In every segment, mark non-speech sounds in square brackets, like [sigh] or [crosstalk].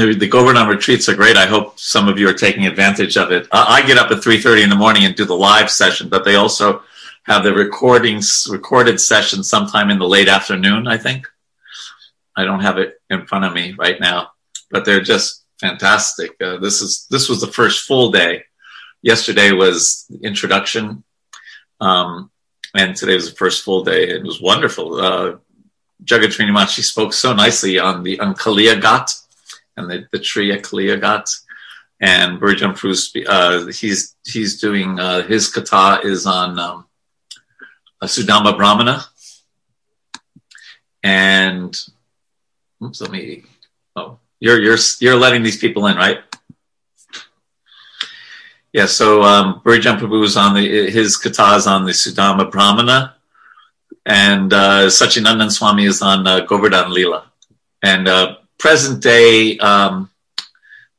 the Govardhan retreats are great. I hope some of you are taking advantage of it. I get up at 3.30 in the morning and do the live session, but they also have the recordings, recorded session sometime in the late afternoon, I think. I don't have it in front of me right now, but they're just fantastic. Uh, this is, this was the first full day. Yesterday was introduction. Um, and today was the first full day. It was wonderful. Uh, Jagat Srinivas spoke so nicely on the on Kaliya Ghat and the, the Kaliya Ghat. And Burijan Prabhu, uh, he's he's doing uh, his kata is on um, Sudama Brahmana. And oops, let me. Oh, you're you're you're letting these people in, right? Yeah. So um, Burijan Prabhu is on the his kata is on the Sudama Brahmana, and uh, Sachinandan Swami is on uh, Govardhan Lila, and uh, present day um,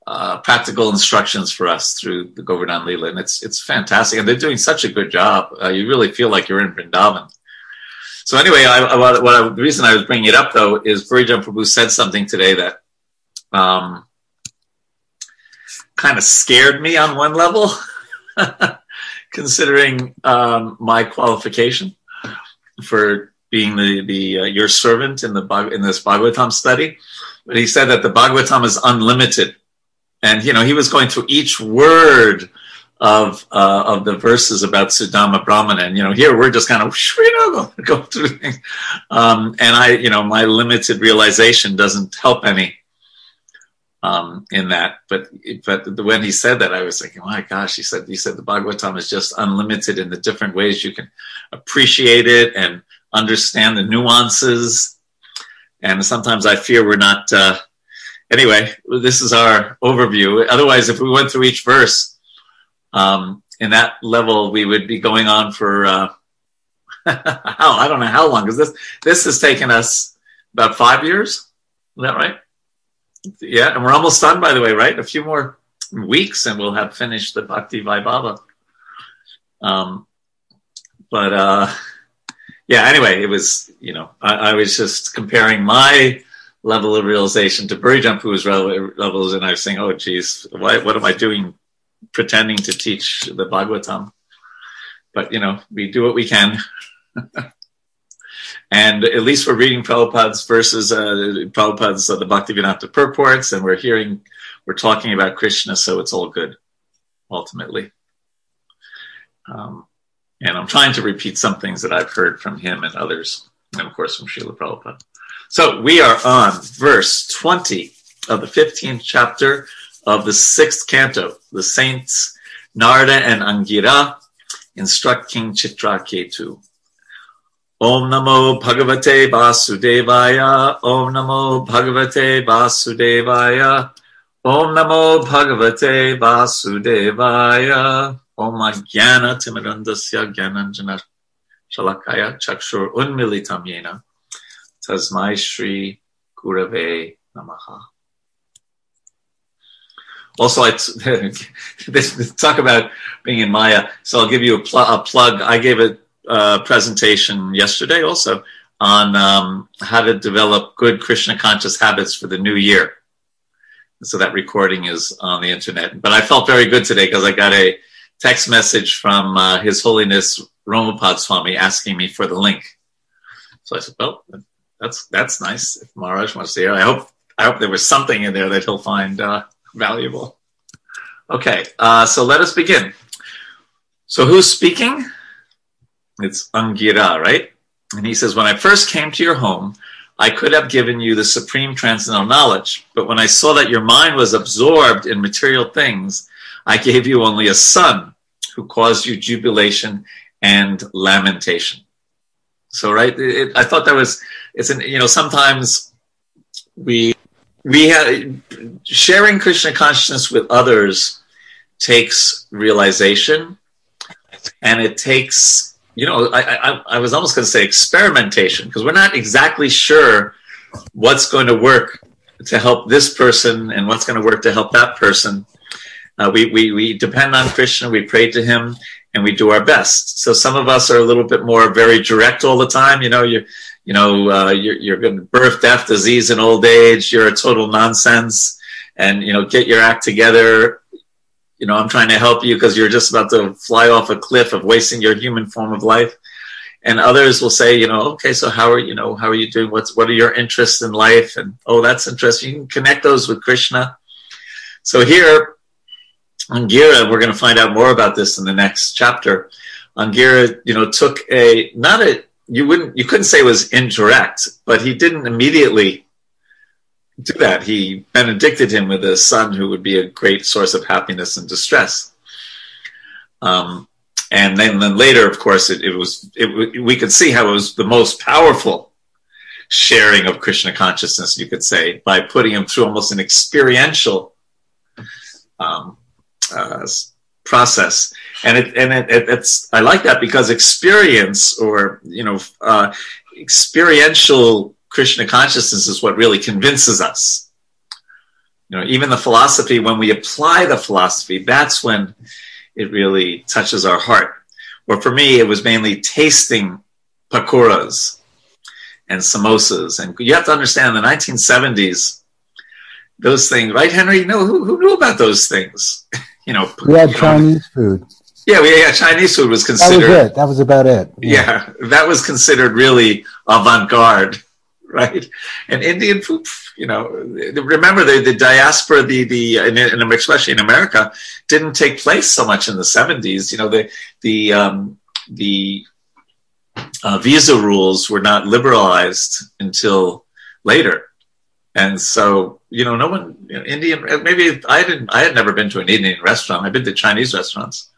uh, practical instructions for us through the Govardhan Lila, and it's it's fantastic, and they're doing such a good job. Uh, you really feel like you're in Vrindavan. So anyway, I, I, what I, the reason I was bringing it up though is Burijan Prabhu said something today that um, kind of scared me on one level, [laughs] considering um, my qualification for being the the uh, your servant in the in this Bhagavatam study. But he said that the Bhagavatam is unlimited, and you know he was going through each word of uh, of the verses about Sudama Brahmana, and you know here we're just kind of you know go, [laughs] go through things, um, and I you know my limited realization doesn't help any um, in that. But but when he said that, I was thinking, my gosh, he said he said the Bhagavatam is just unlimited in the different ways you can appreciate it and understand the nuances. And sometimes I fear we're not. Uh, anyway, this is our overview. Otherwise, if we went through each verse um, in that level, we would be going on for. Uh, [laughs] how I don't know how long because this this has taken us about five years. Is that right? Yeah, and we're almost done, by the way, right? A few more weeks, and we'll have finished the Bhakti Vaibhava. Um, but uh, yeah, anyway, it was you know I, I, was just comparing my level of realization to Burijampu's levels, and I was saying, oh, geez, why, what am I doing, pretending to teach the Bhagavatam? But you know, we do what we can. [laughs] And at least we're reading Prabhupada's verses, uh, Prabhupada's uh, the Bhaktivedanta purports, and we're hearing, we're talking about Krishna, so it's all good, ultimately. Um, and I'm trying to repeat some things that I've heard from him and others, and of course from Srila Prabhupada. So we are on verse 20 of the 15th chapter of the sixth canto. The saints Narada and Angira instruct King Chitraketu. Om Namo Bhagavate Vasudevaya. Om Namo Bhagavate Vasudevaya. Om Namo Bhagavate Vasudevaya. Om Jnana Timirandasya Jnananjana Shalakaya Chakshur Unmilitam Yena. Tasmai Shri Gurave Namaha. Also, I [laughs] this talk about being in Maya. So I'll give you a, pl- a plug. I gave a uh, presentation yesterday also on um, how to develop good Krishna conscious habits for the new year. So that recording is on the internet. But I felt very good today because I got a text message from uh, His Holiness Romapad Swami asking me for the link. So I said, "Well, that's that's nice. If Maharaj wants to hear, I hope I hope there was something in there that he'll find uh, valuable." Okay, uh, so let us begin. So who's speaking? It's Angira, right? And he says, When I first came to your home, I could have given you the supreme transcendental knowledge, but when I saw that your mind was absorbed in material things, I gave you only a son who caused you jubilation and lamentation. So, right, it, I thought that was, it's an, you know, sometimes we, we have, sharing Krishna consciousness with others takes realization and it takes you know, I, I, I was almost going to say experimentation because we're not exactly sure what's going to work to help this person and what's going to work to help that person. Uh, we, we, we depend on Krishna, we pray to him, and we do our best. So some of us are a little bit more very direct all the time. You know, you, you know, uh, you're, you're going to birth, death, disease, and old age. You're a total nonsense. and you know get your act together. You know, I'm trying to help you because you're just about to fly off a cliff of wasting your human form of life. And others will say, you know, okay, so how are you know how are you doing? What's what are your interests in life? And oh, that's interesting. You can connect those with Krishna. So here, Angira, we're going to find out more about this in the next chapter. Angira, you know, took a not a you wouldn't you couldn't say it was indirect, but he didn't immediately do that. He benedicted him with a son who would be a great source of happiness and distress. Um, and then, then later, of course, it, it was it, we could see how it was the most powerful sharing of Krishna consciousness, you could say, by putting him through almost an experiential um, uh, process. And it and it, it, it's I like that because experience or you know uh, experiential Krishna consciousness is what really convinces us. You know, even the philosophy, when we apply the philosophy, that's when it really touches our heart. Or for me, it was mainly tasting pakoras and samosas. And you have to understand the 1970s, those things, right, Henry? You know, who, who knew about those things? [laughs] you know, we had Chinese food. Yeah, we, yeah, Chinese food was considered. That was it. That was about it. Yeah, yeah that was considered really avant-garde [laughs] right? And Indian food, you know, remember the, the diaspora, the the in, in, especially in America, didn't take place so much in the seventies. You know, the the um, the uh, visa rules were not liberalized until later, and so you know, no one you know, Indian. Maybe I didn't. I had never been to an Indian restaurant. I've been to Chinese restaurants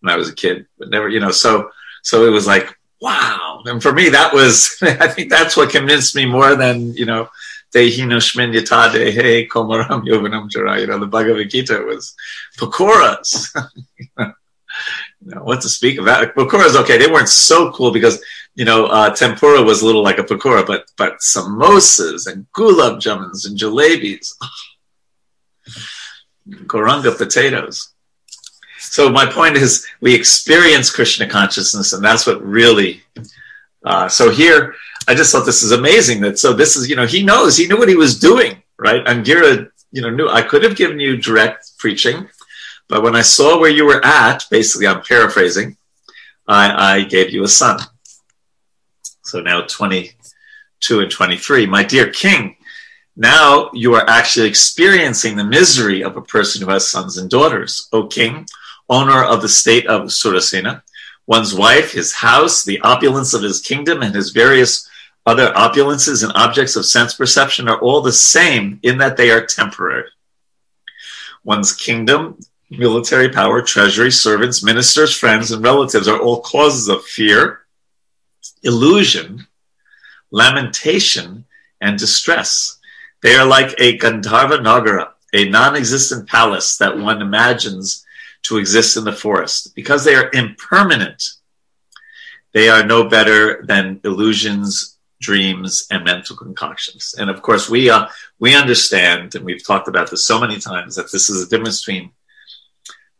when I was a kid, but never. You know, so so it was like wow. And for me, that was, [laughs] I think that's what convinced me more than, you know, Dehino Shminyatade, hey, Komaram Yovanam Jara, you know, the Bhagavad Gita was Pakoras. [laughs] you know, what to speak that? Pakoras, okay, they weren't so cool because, you know, uh, tempura was a little like a pakora, but, but samosas and gulab jamuns and jalebis. [sighs] Gauranga potatoes. So my point is, we experience Krishna consciousness, and that's what really. Uh, so here, I just thought this is amazing. That so this is you know he knows he knew what he was doing, right? Angira, you know, knew I could have given you direct preaching, but when I saw where you were at, basically, I'm paraphrasing, I, I gave you a son. So now 22 and 23, my dear king, now you are actually experiencing the misery of a person who has sons and daughters. O king, owner of the state of Surasena, one's wife, his house, the opulence of his kingdom, and his various other opulences and objects of sense perception are all the same in that they are temporary. One's kingdom, military power, treasury, servants, ministers, friends, and relatives are all causes of fear, illusion, lamentation, and distress. They are like a Gandharva Nagara, a non existent palace that one imagines to exist in the forest. Because they are impermanent, they are no better than illusions, dreams, and mental concoctions. And of course, we uh, we understand, and we've talked about this so many times, that this is a difference between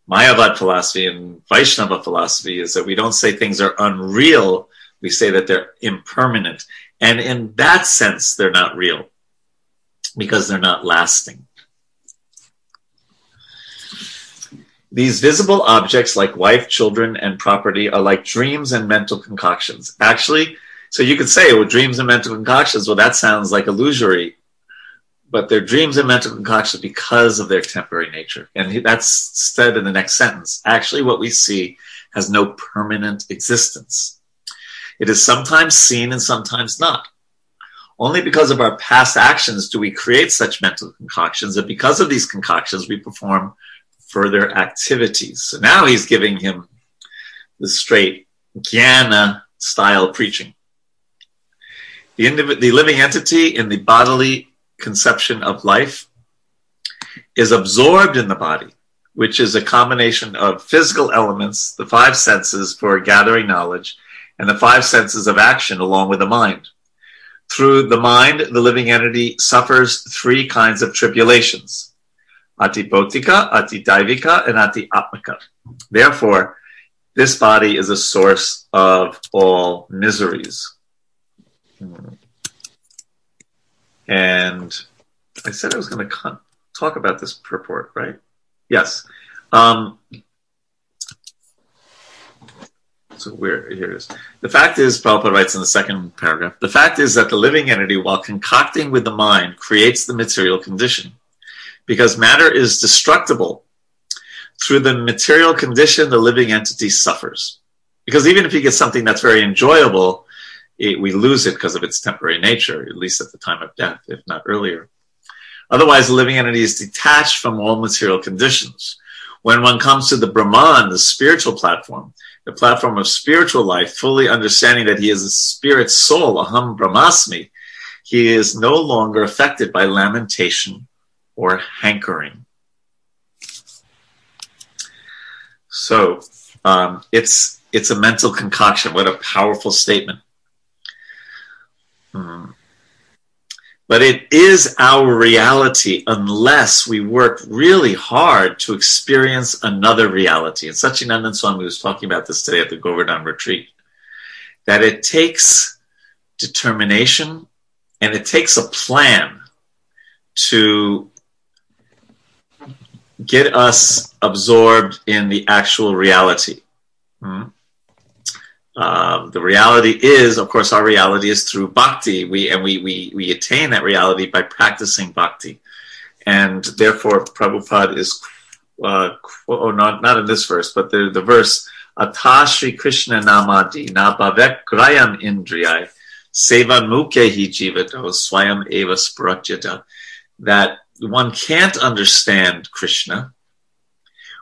Mayavad philosophy and Vaishnava philosophy is that we don't say things are unreal, we say that they're impermanent. And in that sense, they're not real because they're not lasting. These visible objects, like wife, children, and property, are like dreams and mental concoctions. Actually, so you could say, well, dreams and mental concoctions, well, that sounds like illusory, but they're dreams and mental concoctions because of their temporary nature. And that's said in the next sentence. Actually, what we see has no permanent existence. It is sometimes seen and sometimes not. Only because of our past actions do we create such mental concoctions, and because of these concoctions, we perform further activities. So now he's giving him the straight jnana style preaching. The, indiv- the living entity in the bodily conception of life is absorbed in the body, which is a combination of physical elements, the five senses for gathering knowledge, and the five senses of action along with the mind. Through the mind, the living entity suffers three kinds of tribulations Adhibhautika, Adhidaivika, and Adhyatmika. Therefore, this body is a source of all miseries. And I said I was going to talk about this purport, right? Yes. Um, so where here it is. The fact is, Prabhupada writes in the second paragraph, the fact is that the living entity, while concocting with the mind, creates the material condition. Because matter is destructible, through the material condition, the living entity suffers. Because even if you get something that's very enjoyable, it, we lose it because of its temporary nature, at least at the time of death, if not earlier. Otherwise, the living entity is detached from all material conditions. When one comes to the Brahman, the spiritual platform, the platform of spiritual life, fully understanding that he is a spirit soul, aham brahmasmi, he is no longer affected by lamentation or hankering. So um, it's it's a mental concoction. What a powerful statement. Hmm. But it is our reality unless we work really hard to experience another reality. And Sachinandan Swami was talking about this today at the Govardhan retreat. That it takes determination and it takes a plan to get us absorbed in the actual reality. Hmm? Um, the reality is, of course, our reality is through bhakti. We and we we we attain that reality by practicing bhakti, and therefore Prabhupada is, uh, oh, not not in this verse, but the the verse Atashri Krishna Namadi Nabhavek Grayam Indriyai Sevan Mukhehi Jivato Swayam Eva Spratyata that one can't understand Krishna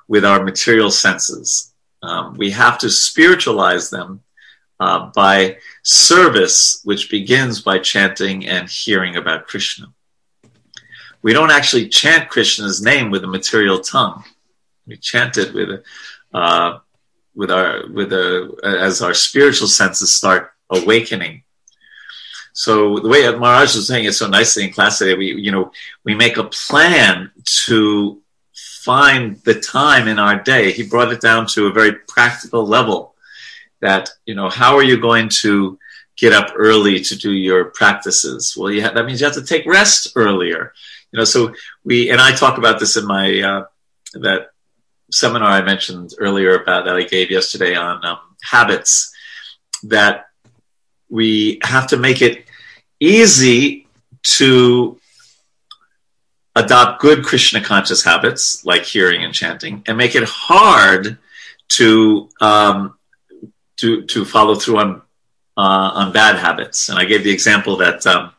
with our material senses um, we have to spiritualize them uh, by service, which begins by chanting and hearing about Krishna. We don't actually chant Krishna's name with a material tongue. We chant it with uh, with our with a as our spiritual senses start awakening. So the way Maharaj was saying it so nicely in class today, we you know we make a plan to find the time in our day. He brought it down to a very practical level that, you know, how are you going to get up early to do your practices? Well, you that means you have to take rest earlier. You know, so we, and I talk about this in my, uh, that seminar I mentioned earlier about that I gave yesterday on um, habits that we have to make it easy to adopt good Krishna conscious habits like hearing and chanting, and make it hard to um, to to follow through on uh, on bad habits. And I gave the example that um,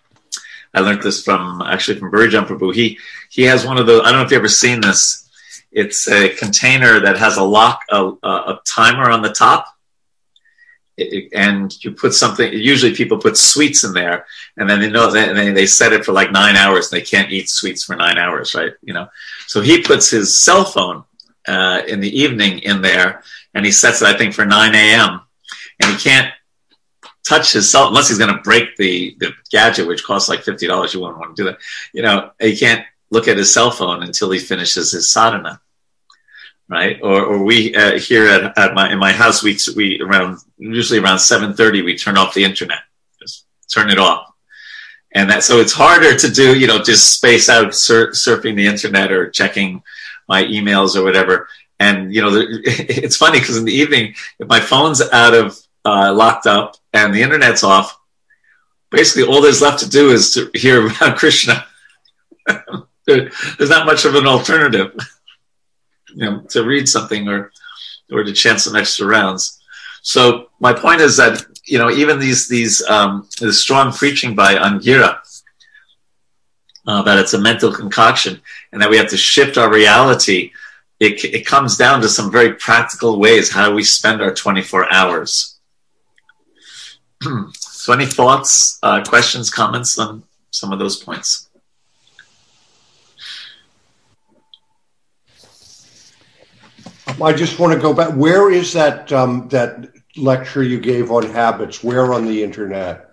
I learned this from actually from Burijan Prabhu. He he has one of the I don't know if you've ever seen this. It's a container that has a lock a, a timer on the top and you put something usually people put sweets in there and then they know that they, they set it for like nine hours and they can't eat sweets for nine hours right you know? So he puts his cell phone uh, in the evening in there and he sets it i think for 9 a.m and he can't touch his cell unless he's going to break the, the gadget which costs like $50 you wouldn't want to do that you know? He can't look at his cell phone until he finishes his sadhana right? Or, or we uh, here at, at my in my house we we around usually around seven thirty we turn off the internet, just turn it off, and that so it's harder to do you know just space out sur- surfing the internet or checking my emails or whatever. And you know [laughs] it's funny because in the evening if my phone's out of uh, locked up and the internet's off, basically all there's left to do is to hear [laughs] about Krishna. [laughs] There's not much of an alternative you know, to read something or or to chant some extra rounds. So my point is that you know even these these um, the strong preaching by Angira uh, that it's a mental concoction and that we have to shift our reality. It, it comes down to some very practical ways. How we spend our 24 hours? [clears throat] so, any thoughts, uh, questions, comments on some of those points? I just want to go back. Where is that um, that lecture you gave on habits? Where on the internet?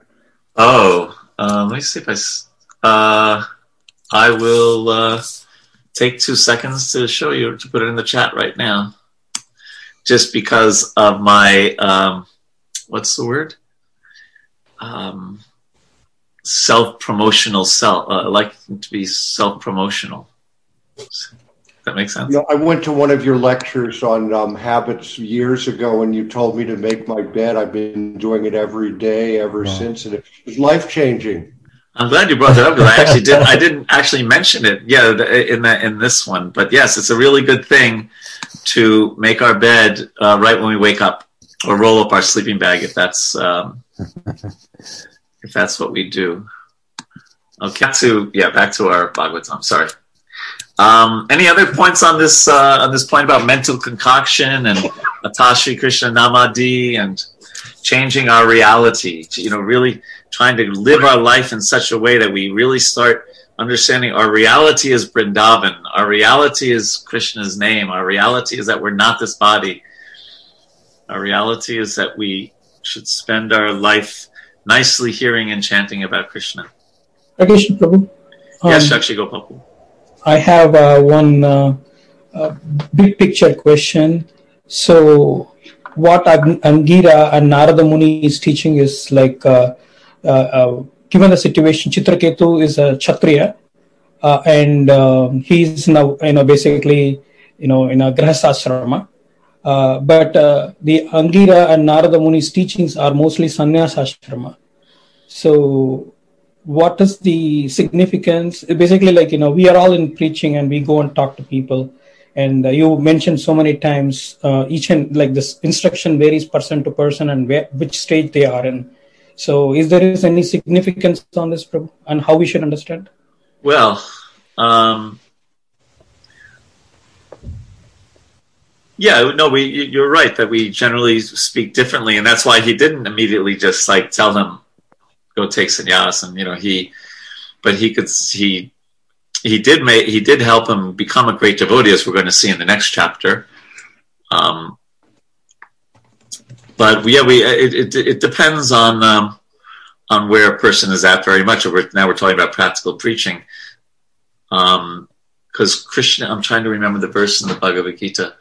Oh, uh, let me see if I. Uh, I will uh, take two seconds to show you to put it in the chat right now, just because of my um, what's the word? Um, self promotional self. Uh, I like to be self promotional. Does that makes sense? You know, I went to one of your lectures on um, habits years ago, and you told me to make my bed. I've been doing it every day ever wow. since, and it was life changing. I'm glad you brought that up because I actually did. I didn't actually mention it. Yeah, in that in this one, but yes, it's a really good thing to make our bed uh, right when we wake up, or roll up our sleeping bag if that's um, if that's what we do. Okay, back to yeah, back to our Bhagavatam. Sorry. Um, any other points on this uh, on this point about mental concoction and Atashi Krishna Namadi and changing our reality? You know, really trying to live our life in such a way that we really start understanding our reality is Brindavan. Our reality is Krishna's name. Our reality is that we're not this body. Our reality is that we should spend our life nicely hearing and chanting about Krishna. Rakesh Prabhu. Um, yes, Shakshi Gopal. I have uh, one uh, uh, big picture question. So, what Angira and Narada Muni is teaching is like, uh, uh, uh, given the situation, Chitraketu is a Kshatriya, and um, is now, you know, basically, you know, in a Grihasthashrama. but the Angira and Narada Muni's teachings are mostly sannyasasrama. So, what is the significance? Basically like you know we are all in preaching and we go and talk to people. And uh, you mentioned so many times uh, each and like this instruction varies person to person and where, which stage they are in. So is there is any significance on this and how we should understand? Well um, yeah no we you're right that we generally speak differently and that's why he didn't immediately just like tell them go take sannyas, and you know he, but he could he he did make he did help him become a great devotee, as we're going to see in the next chapter. Um, but yeah, we it, it, it depends on um, on where a person is at very much. We're, now we're talking about practical preaching, Um because um, Krishna. I'm trying to remember the verse in the Bhagavad Gita,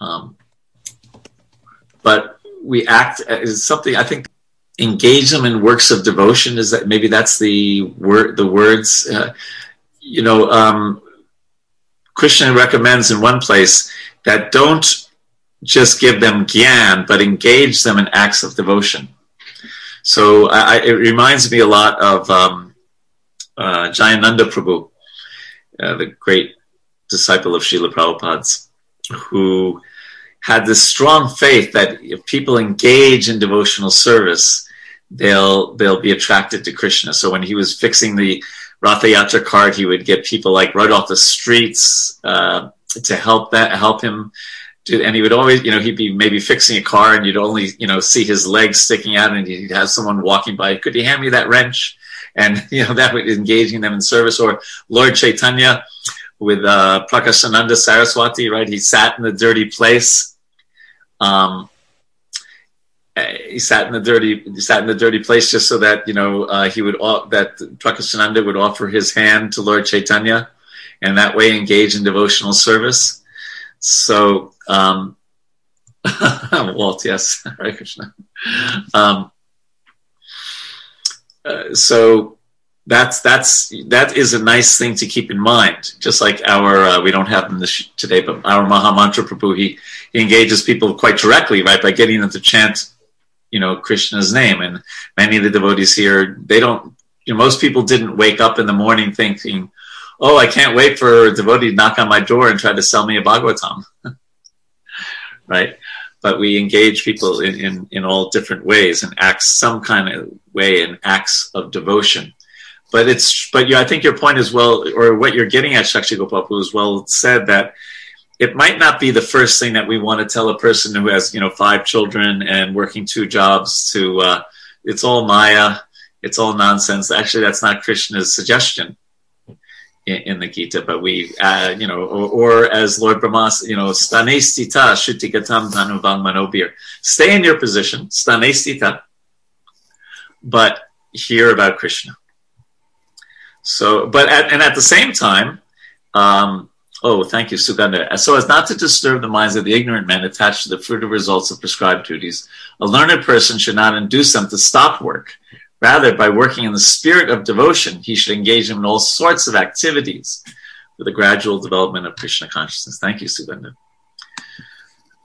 um, but we act is something I think engage them in works of devotion is that maybe that's the word the words uh, you know um, krishna recommends in one place that don't just give them gyan but engage them in acts of devotion. So I, it reminds me a lot of um, uh, Jayananda Prabhu, uh, the great disciple of Srila Prabhupada's, who had this strong faith that if people engage in devotional service, they'll they'll be attracted to Krishna. So when he was fixing the Ratha Yatra cart, he would get people like right off the streets uh, to help that help him. And he would always, you know, he'd be maybe fixing a car, and you'd only, you know, see his legs sticking out, and he'd have someone walking by. Could you hand me that wrench? And [laughs] you know that would engaging them in service. Or Lord Chaitanya with uh, Prakashananda Saraswati, right? He sat in the dirty place. Um, he sat in the dirty sat in the dirty place just so that you know uh, he would that Prakashananda would offer his hand to Lord Chaitanya, and that way engage in devotional service. So, um, [laughs] Walt, yes, [laughs] Hare Krishna. Um, uh, so that's that's that is a nice thing to keep in mind. Just like our uh, we don't have them this today, but our Mahamantra Prabhu he, he engages people quite directly, right, by getting them to chant you know Krishna's name. And many of the devotees here, they don't. You know, most people didn't wake up in the morning thinking, "Oh, I can't wait for a devotee to knock on my door and try to sell me a Bhagavatam." [laughs] right? But we engage people in, in, in all different ways and acts some kind of way in acts of devotion. But it's but yeah, I think your point is well, or what you're getting at, Shakshi Gopapu, is well said that it might not be the first thing that we want to tell a person who has you know five children and working two jobs to uh, it's all maya it's all nonsense. Actually that's not krishna's suggestion in, in the gita but we uh, you know or, or, as lord brahma you know stanestita shutigatam tanuvang manobir stay in your position stanestita but hear about krishna. So but at, and at the same time um, Oh, thank you, Suganda. So as not to disturb the minds of the ignorant men attached to the fruitive results of prescribed duties, a learned person should not induce them to stop work. Rather, by working in the spirit of devotion, he should engage them in all sorts of activities for the gradual development of Krishna consciousness. Thank you, Subhanda.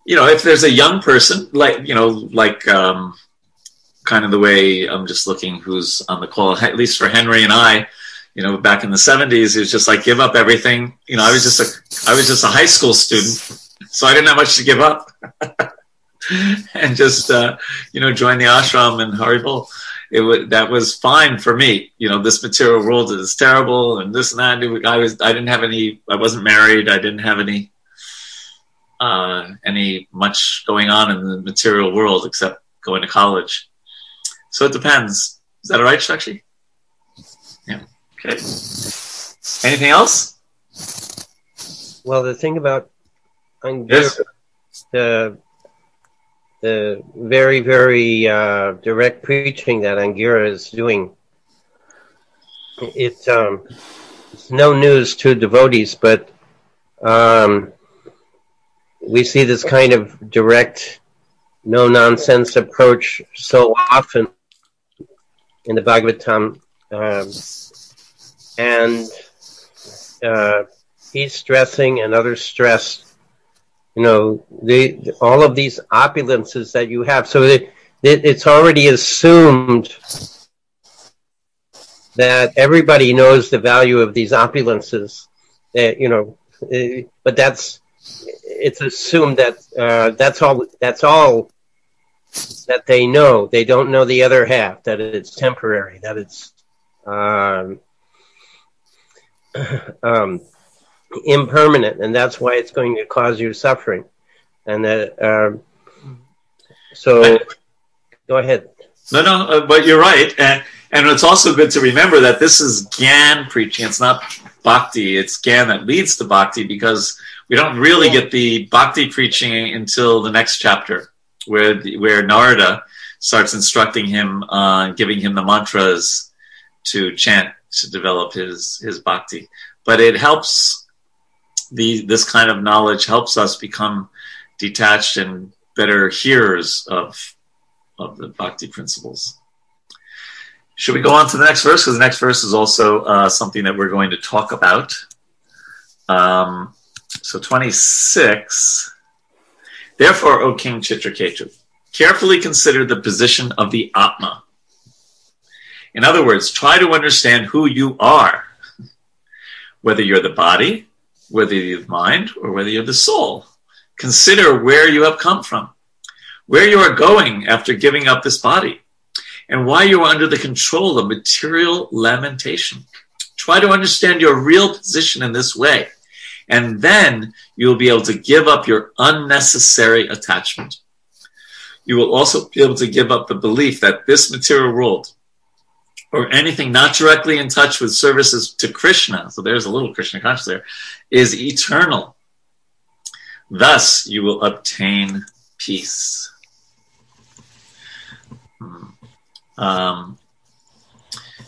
You know, if there's a young person, like, you know, like um, kind of the way I'm just looking who's on the call, at least for Henry and I, you know, back in the 70s, it was just like give up everything. You know, I was just a, I was just a high school student, so I didn't have much to give up. [laughs] and just, uh, you know, join the ashram and Haribol it was that was fine for me. You know, this material world is terrible, and this and that. I was I didn't have any. I wasn't married. I didn't have any uh, any much going on in the material world except going to college. So it depends. Is that all right, Shakshi? Anything else? Well, the thing about yes. the the very, very uh, direct preaching that Angira is doing. It, um, it's no news to devotees, but um, we see this kind of direct, no nonsense approach so often in the Bhagavatam. Um, and uh, he's stressing and others stress you know, all of these opulences that you have. So it, it, it's already assumed that everybody knows the value of these opulences. You know, uh, but that's it's assumed that uh, that's all. That's all that they know. They don't know the other half. That it's temporary. That it's um, [coughs] impermanent, and that's why it's going to cause you suffering. And that, um, so, go ahead. No, no, uh, but you're right, and and it's also good to remember that this is Gyan preaching. It's not Bhakti. It's Gyan that leads to Bhakti because we don't really get the Bhakti preaching until the next chapter, where the, where Narada starts instructing him, uh, giving him the mantras to chant to develop his his bhakti. But it helps the, this kind of knowledge helps us become detached and better hearers of, of the bhakti principles. Should we go on to the next verse? Because the next verse is also uh, something that we're going to talk about. Um, so 26. Therefore, O King Chitraketu, carefully consider the position of the Atma. In other words, try to understand who you are, whether you're the body, whether you're the mind or whether you're the soul. Consider where you have come from, where you are going after giving up this body, and why you are under the control of material lamentation. Try to understand your real position in this way, and then you'll be able to give up your unnecessary attachment. You will also be able to give up the belief that this material world or anything not directly in touch with services to Krishna, so there's a little Krishna consciousness there, is eternal. Thus, you will obtain peace. Hmm. Um,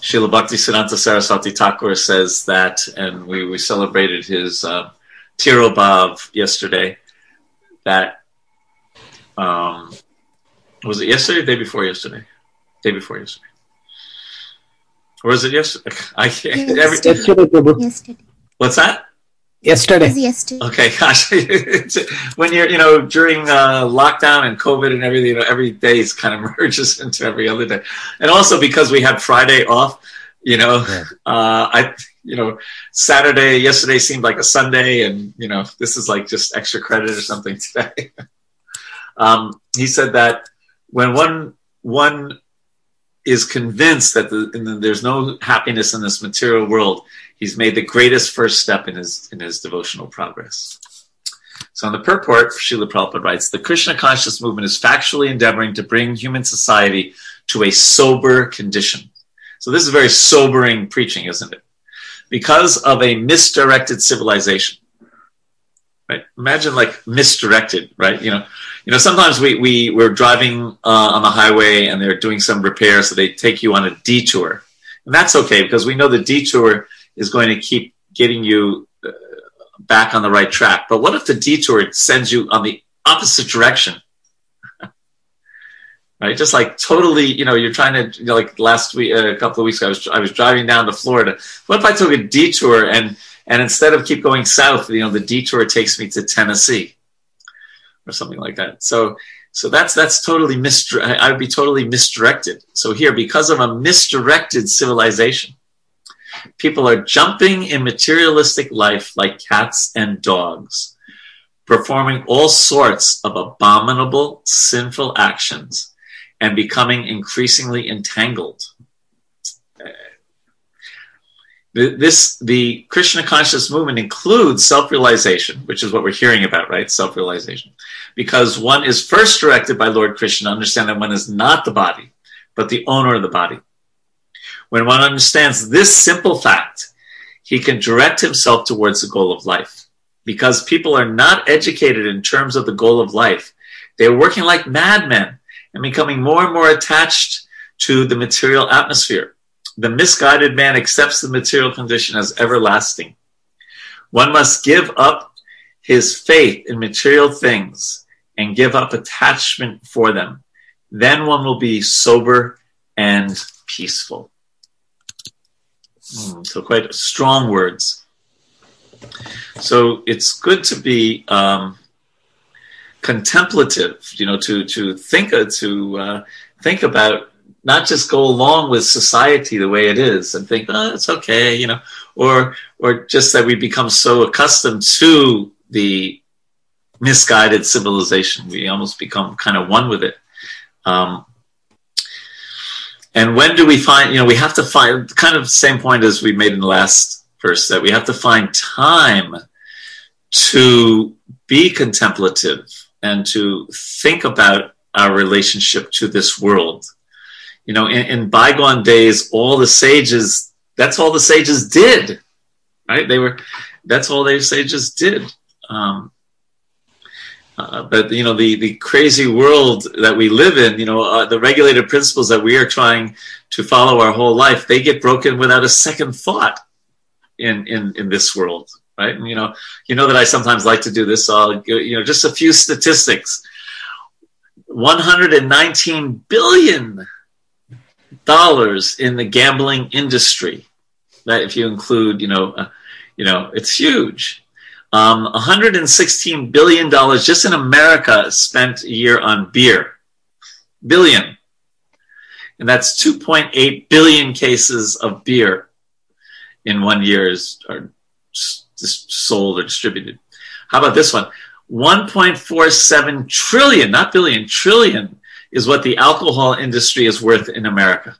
Srila Bhaktisiddhanta Saraswati Thakur says that, and we, we celebrated his uh, Tirobhav yesterday, that um, was it yesterday, day before yesterday? Day before yesterday. Or was it yesterday? [laughs] I can't. Yesterday, every, yesterday. What's that? Yesterday. yesterday. Okay, [laughs] gosh. [laughs] when you're, you know, during uh, lockdown and COVID and everything, you know, every day is kind of merges into every other day. And also because we had Friday off, you know, yeah. uh, I, you know, Saturday, yesterday seemed like a Sunday, and you know, this is like just extra credit or something today. um, he said that when one one is convinced that the, there's no happiness in this material world, he's made the greatest first step in his in his devotional progress. So, in the purport, Srila Prabhupada writes The Krishna conscious movement is factually endeavoring to bring human society to a sober condition. So, this is very sobering preaching, isn't it? Because of a misdirected civilization. Right? Imagine like misdirected, right? You know, you know, sometimes we, we, we're driving uh, on the highway and they're doing some repair, so they take you on a detour. And that's okay because we know the detour is going to keep getting you uh, back on the right track. But what if the detour sends you on the opposite direction? [laughs] right? Just like totally, you know, you're trying to, you know, like last week, uh, a couple of weeks ago, I was, I was driving down to Florida. What if I took a detour and, and instead of keep going south, you know, the detour takes me to Tennessee or something like that. So, so that's, that's totally misdir- I would be totally misdirected. So here, because of a misdirected civilization, people are jumping in materialistic life like cats and dogs performing all sorts of abominable, sinful actions and becoming increasingly entangled. This, the Krishna conscious movement includes self realization, which is what we're hearing about, right? Self realization. Because one is first directed by Lord Krishna understand that one is not the body, but the owner of the body. When one understands this simple fact, he can direct himself towards the goal of life because people are not educated in terms of the goal of life. They're working like madmen and becoming more and more attached to the material atmosphere. The misguided man accepts the material condition as everlasting. One must give up his faith in material things and give up attachment for them. Then one will be sober and peaceful. Mm, so, quite strong words. So it's good to be um, contemplative, you know, to to think uh, to uh, think about not just go along with society the way it is and think, oh, it's okay, you know, or or just that we become so accustomed to the misguided civilization, we almost become kind of one with it. Um, and when do we find, you know, we have to find kind of same point as we made in the last verse that we have to find time to be contemplative and to think about our relationship to this world. You know, in, in, bygone days, all the sages, that's all the sages did, right? They were, that's all the sages did. Um, uh, but you know the the crazy world that we live in, you know, uh, the regulated principles that we are trying to follow our whole life, they get broken without a second thought in in in this world, right? And, you know, you know that I sometimes like to do this. So I'll you know just a few statistics. 119 billion dollars in the gambling industry. That if you include, you know, uh, you know, it's huge. Um, 116 billion dollars just in America spent a year on beer. Billion. And that's 2.8 billion cases of beer in one year is are sold or distributed. How about this one? 1.47 trillion, not billion, trillion is what the alcohol industry is worth in America.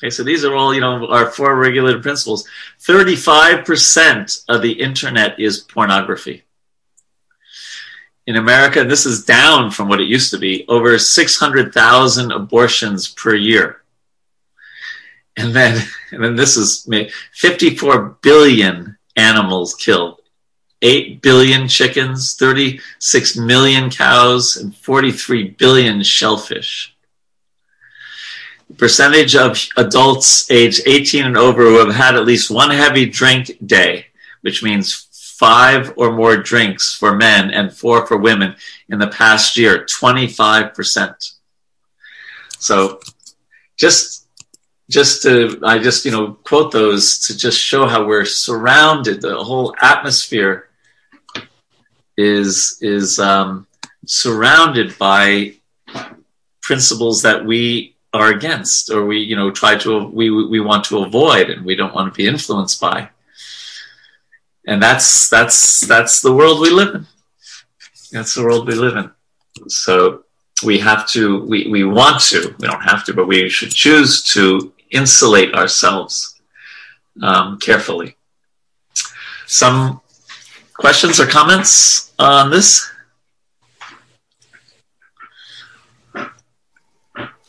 Okay, so these are all, you know, our four regulated principles. 35% of the internet is pornography. In America, this is down from what it used to be, over 600,000 abortions per year and then [laughs] and then this is 54 billion animals killed 8 billion chickens 36 million cows and 43 billion shellfish percentage of adults age 18 and over who have had at least one heavy drink day which means five or more drinks for men and four for women in the past year 25% so just just to i just you know quote those to just show how we're surrounded. The whole atmosphere is is um, surrounded by principles that we are against or we you know try to we we want to avoid and we don't want to be influenced by and that's that's that's the world we live in that's the world we live in so we have to we, we want to we don't have to but we should choose to insulate ourselves um, carefully. Some questions or comments on this?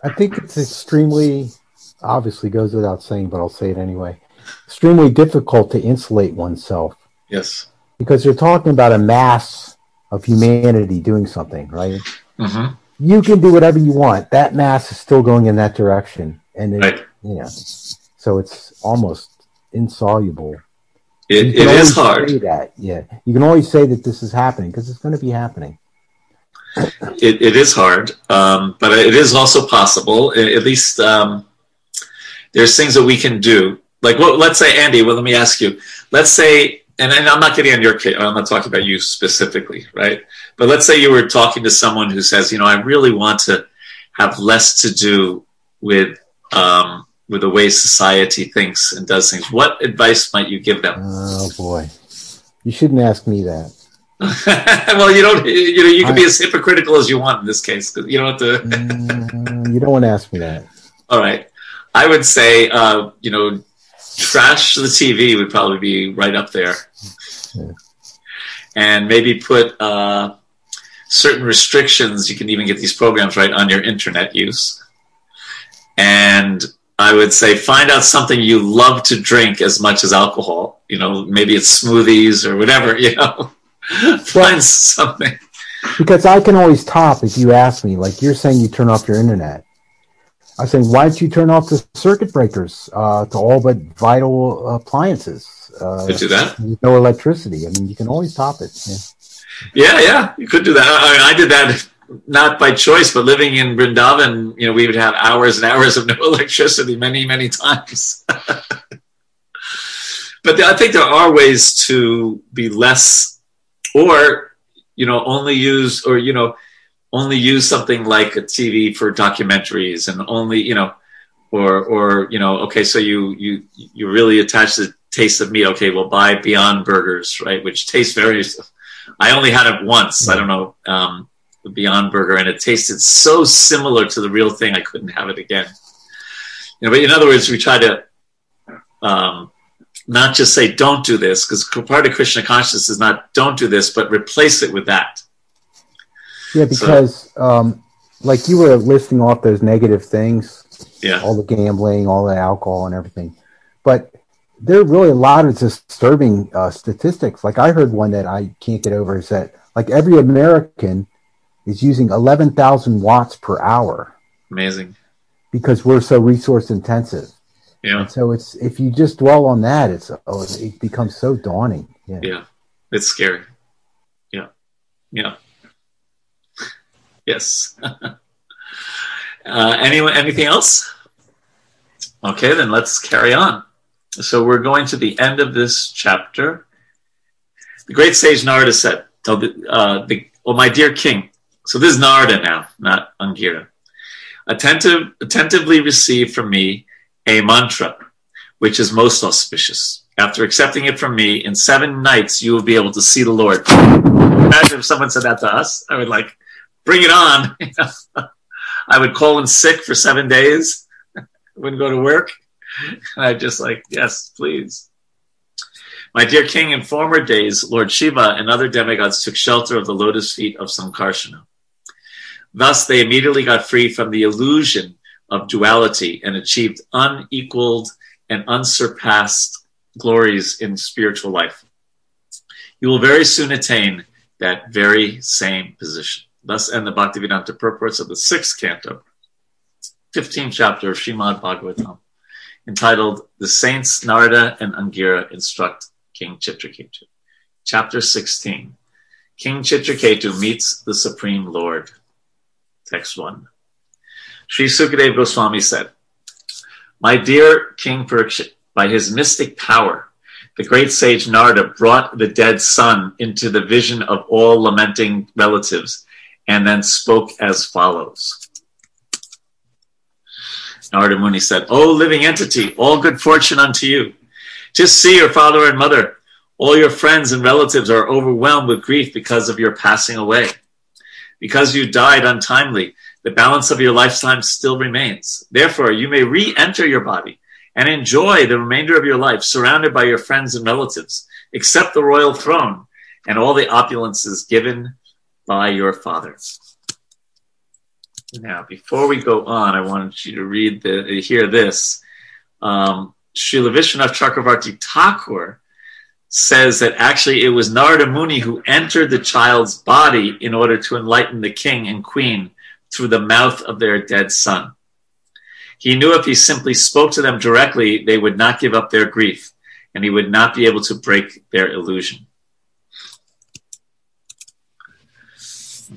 I think it's extremely, obviously goes without saying, but I'll say it anyway. Extremely difficult to insulate oneself. Yes. Because you're talking about a mass of humanity doing something, right? Mm-hmm. You can do whatever you want. That mass is still going in that direction. And it, right. Yeah. So it's almost insoluble. It, it is hard. That. Yeah. You can always say that this is happening because it's going to be happening. It, it is hard, um, but it is also possible. At least um, there's things that we can do. Like, well, let's say, Andy. Well, let me ask you. Let's say, and, and I'm not getting on your case. I'm not talking about you specifically, right? But let's say you were talking to someone who says, you know, I really want to have less to do with um, with the way society thinks and does things. What advice might you give them? Oh boy, you shouldn't ask me that. [laughs] well, you don't. You know, you can I, be as hypocritical as you want in this case. You don't have to. mm, you don't want to ask me that. All right, I would say, uh, you know, trash the TV would probably be right up there, yeah. and maybe put uh, certain restrictions. You can even get these programs right on your internet use, and I would say find out something you love to drink as much as alcohol. You know, maybe it's smoothies or whatever. [laughs] You know, [laughs] find something. Because I can always top if you ask me. Like you're saying, you turn off your internet. I'm saying, why don't you turn off the circuit breakers uh, to all but vital appliances? Uh, could do that. No electricity. I mean, you can always top it. Yeah, yeah, yeah you could do that. I, mean, I did that not by choice, but living in Brindavan, you know, we would have hours and hours of no [laughs] electricity many, many times. [laughs] but I think there are ways to be less, or you know, only use, or you know, only use something like a TV for documentaries, and only you know, or or you know, okay, so you you you really attach the taste of meat. Okay, well, buy Beyond Burgers, right, which tastes very. [laughs] I only had it once. I don't know. Um, Beyond Burger, and it tasted so similar to the real thing, I couldn't have it again. You know, but in other words, we try to um, not just say don't do this, because part of Krishna consciousness is not don't do this, but replace it with that. Yeah, because so, um, like you were listing off those negative things, yeah, all the gambling, all the alcohol, and everything, but there are really a lot of disturbing uh, statistics. Like I heard one that I can't get over is that like every American is using 11,000 watts per hour. Amazing. Because we're so resource intensive. Yeah. And so it's if you just dwell on that, it's oh, it becomes so daunting. Yeah. Yeah. It's scary. Yeah. Yeah. yes. [laughs] uh, anyone? Anything else? Okay, then let's carry on. So we're going to the end of this chapter. The great sage Narada said, uh, the, "Well, my dear king, so this is Narada now, not Angira. Attentive, attentively receive from me a mantra, which is most auspicious. After accepting it from me, in seven nights you will be able to see the Lord. Imagine if someone said that to us. I would like, bring it on. [laughs] I would call in sick for seven days. [laughs] wouldn't go to work. And I'd just like, yes, please. My dear king, in former days, Lord Shiva and other demigods took shelter of the lotus feet of Sankarsana. Thus, they immediately got free from the illusion of duality and achieved unequaled and unsurpassed glories in spiritual life. You will very soon attain that very same position. Thus end the Bhaktivedanta purports of the sixth canto, 15th chapter of Srimad Bhagavatam, entitled The Saints Narada and Angira Instruct King Chitraketu. Chapter 16 King Chitraketu meets the Supreme Lord. Text 1. Sri Sukadev Goswami said, My dear King Parikshit, by his mystic power, the great sage Narada brought the dead son into the vision of all lamenting relatives and then spoke as follows. Narada Muni said, O living entity, all good fortune unto you. Just see your father and mother. All your friends and relatives are overwhelmed with grief because of your passing away. Because you died untimely, the balance of your lifetime still remains. Therefore, you may re enter your body and enjoy the remainder of your life surrounded by your friends and relatives, accept the royal throne and all the opulences given by your father. Now, before we go on, I wanted you to read the hear this. Um, Srila Vishwanath Chakravarti Thakur says that actually it was Narada Muni who entered the child's body in order to enlighten the king and queen through the mouth of their dead son. He knew if he simply spoke to them directly, they would not give up their grief, and he would not be able to break their illusion.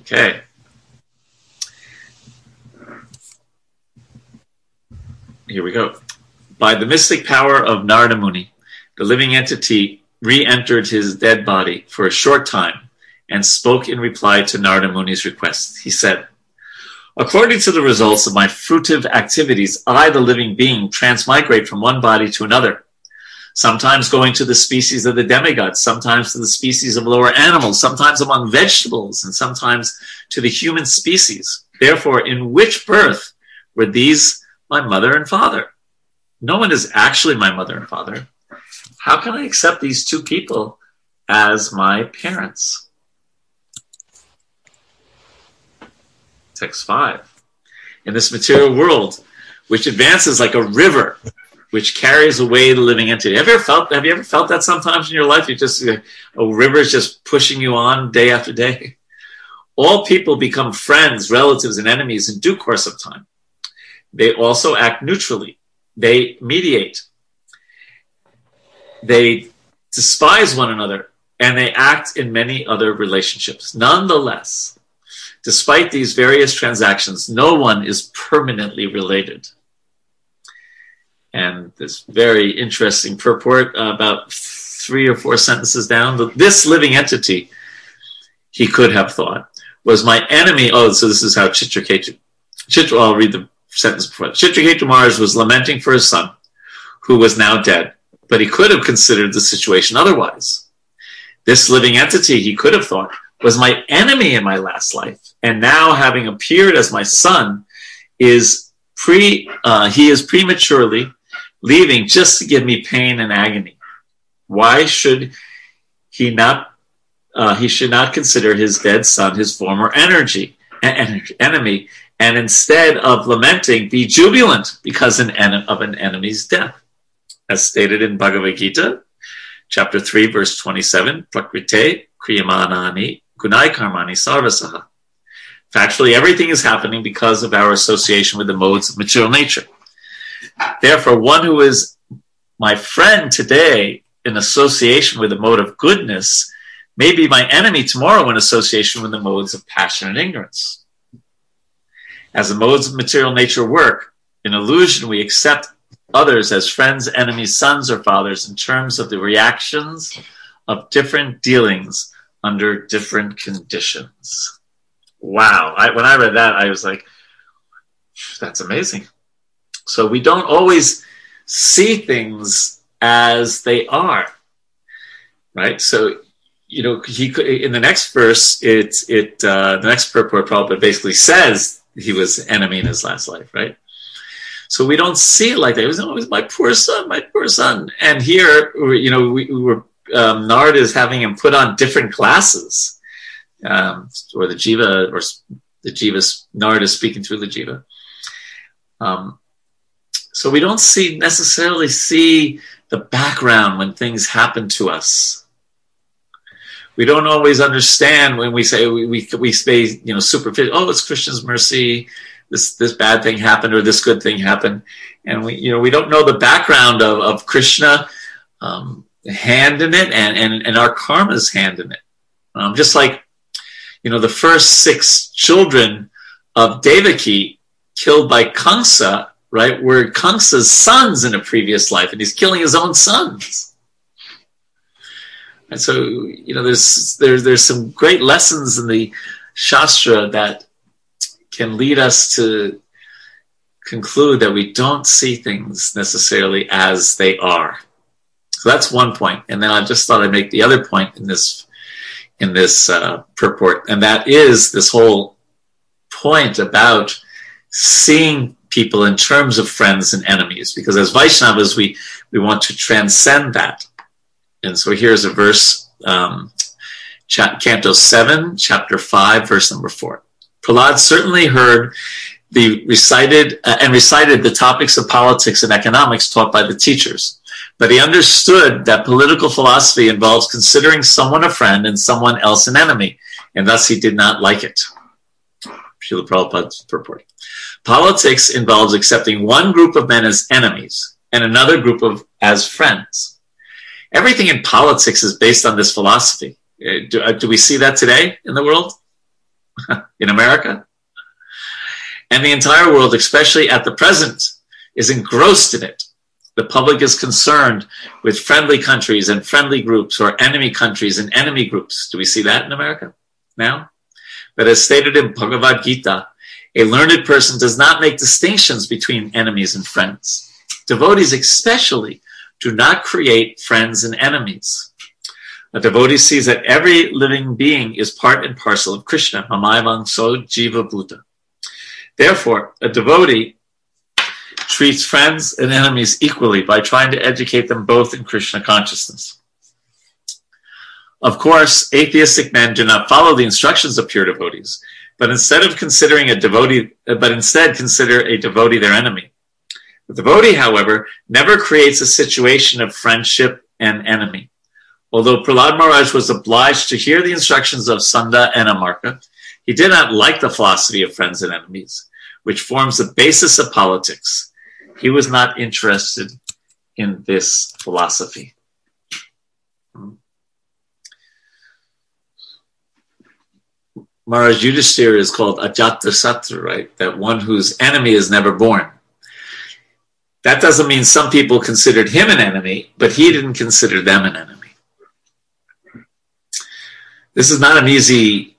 Okay. Here we go. By the mystic power of Narada Muni, the living entity re entered his dead body for a short time and spoke in reply to Narada Muni's request. He said, According to the results of my fruitive activities, I, the living being, transmigrate from one body to another, sometimes going to the species of the demigods, sometimes to the species of lower animals, sometimes among vegetables, and sometimes to the human species. Therefore, in which birth were these my mother and father? No one is actually my mother and father. How can I accept these two people as my parents? Text 5. In this material world, which advances like a river, which carries away the living entity. Have you ever felt? Have you ever felt that sometimes in your life? You just uh, a river is just pushing you on day after day. All people become friends, relatives, and enemies in due course of time. They also act neutrally. They mediate. They despise one another, and they act in many other relationships. Nonetheless, Despite these various transactions, no one is permanently related. And this very interesting purport, uh, about three or four sentences down, this living entity, he could have thought, was my enemy. Oh, so this is how Chitraketu, Chitra, I'll read the sentence before. Chitraketu Maharaj was lamenting for his son, who was now dead, but he could have considered the situation otherwise. This living entity, he could have thought, was my enemy in my last life, and now having appeared as my son, is pre uh, he is prematurely leaving just to give me pain and agony. Why should he not? Uh, he should not consider his dead son his former energy en- enemy, and instead of lamenting, be jubilant because an en- of an enemy's death, as stated in Bhagavad Gita, chapter three, verse twenty-seven. Prakrite kriyamanani Gunai Karmani Sarvasaha. Factually, everything is happening because of our association with the modes of material nature. Therefore, one who is my friend today in association with the mode of goodness may be my enemy tomorrow in association with the modes of passion and ignorance. As the modes of material nature work, in illusion we accept others as friends, enemies, sons, or fathers in terms of the reactions of different dealings under different conditions. Wow. I, when I read that, I was like, that's amazing. So we don't always see things as they are, right? So, you know, he in the next verse, it, it, uh, the next purport probably basically says he was enemy in his last life, right? So we don't see it like that. It was always my poor son, my poor son. And here, you know, we, we were um, Narad is having him put on different glasses, um, or the Jiva, or the jiva's Narad is speaking through the Jiva. Um, so we don't see necessarily see the background when things happen to us. We don't always understand when we say we we, we say you know superficial. Oh, it's Krishna's mercy. This this bad thing happened or this good thing happened, and we you know we don't know the background of of Krishna. Um, hand in it and, and, and our karma's hand in it. Um, just like, you know, the first six children of Devaki killed by Kamsa, right, were Kamsa's sons in a previous life, and he's killing his own sons. And so, you know, there's, there's, there's some great lessons in the Shastra that can lead us to conclude that we don't see things necessarily as they are. So that's one point. And then I just thought I'd make the other point in this in this uh, purport, and that is this whole point about seeing people in terms of friends and enemies. Because as Vaishnavas, we we want to transcend that. And so here's a verse, um, Canto seven, chapter five, verse number four. Prahlad certainly heard the recited uh, and recited the topics of politics and economics taught by the teachers. But he understood that political philosophy involves considering someone a friend and someone else an enemy, and thus he did not like it. Srila Prabhupada's purport. Politics involves accepting one group of men as enemies and another group of as friends. Everything in politics is based on this philosophy. Uh, do, uh, do we see that today in the world? [laughs] in America? And the entire world, especially at the present is engrossed in it. The public is concerned with friendly countries and friendly groups or enemy countries and enemy groups. Do we see that in America now? But as stated in Bhagavad Gita, a learned person does not make distinctions between enemies and friends. Devotees, especially, do not create friends and enemies. A devotee sees that every living being is part and parcel of Krishna, Mamayavang So Jiva Bhuta. Therefore, a devotee treats friends and enemies equally by trying to educate them both in Krishna consciousness. Of course, atheistic men do not follow the instructions of pure devotees, but instead of considering a devotee, uh, but instead consider a devotee their enemy. The devotee, however, never creates a situation of friendship and enemy. Although Prahlad Maharaj was obliged to hear the instructions of Sanda and Amarka, he did not like the philosophy of friends and enemies, which forms the basis of politics. He was not interested in this philosophy. Maharaj Yudhishthira is called Ajata Satru, right? That one whose enemy is never born. That doesn't mean some people considered him an enemy, but he didn't consider them an enemy. This is not an easy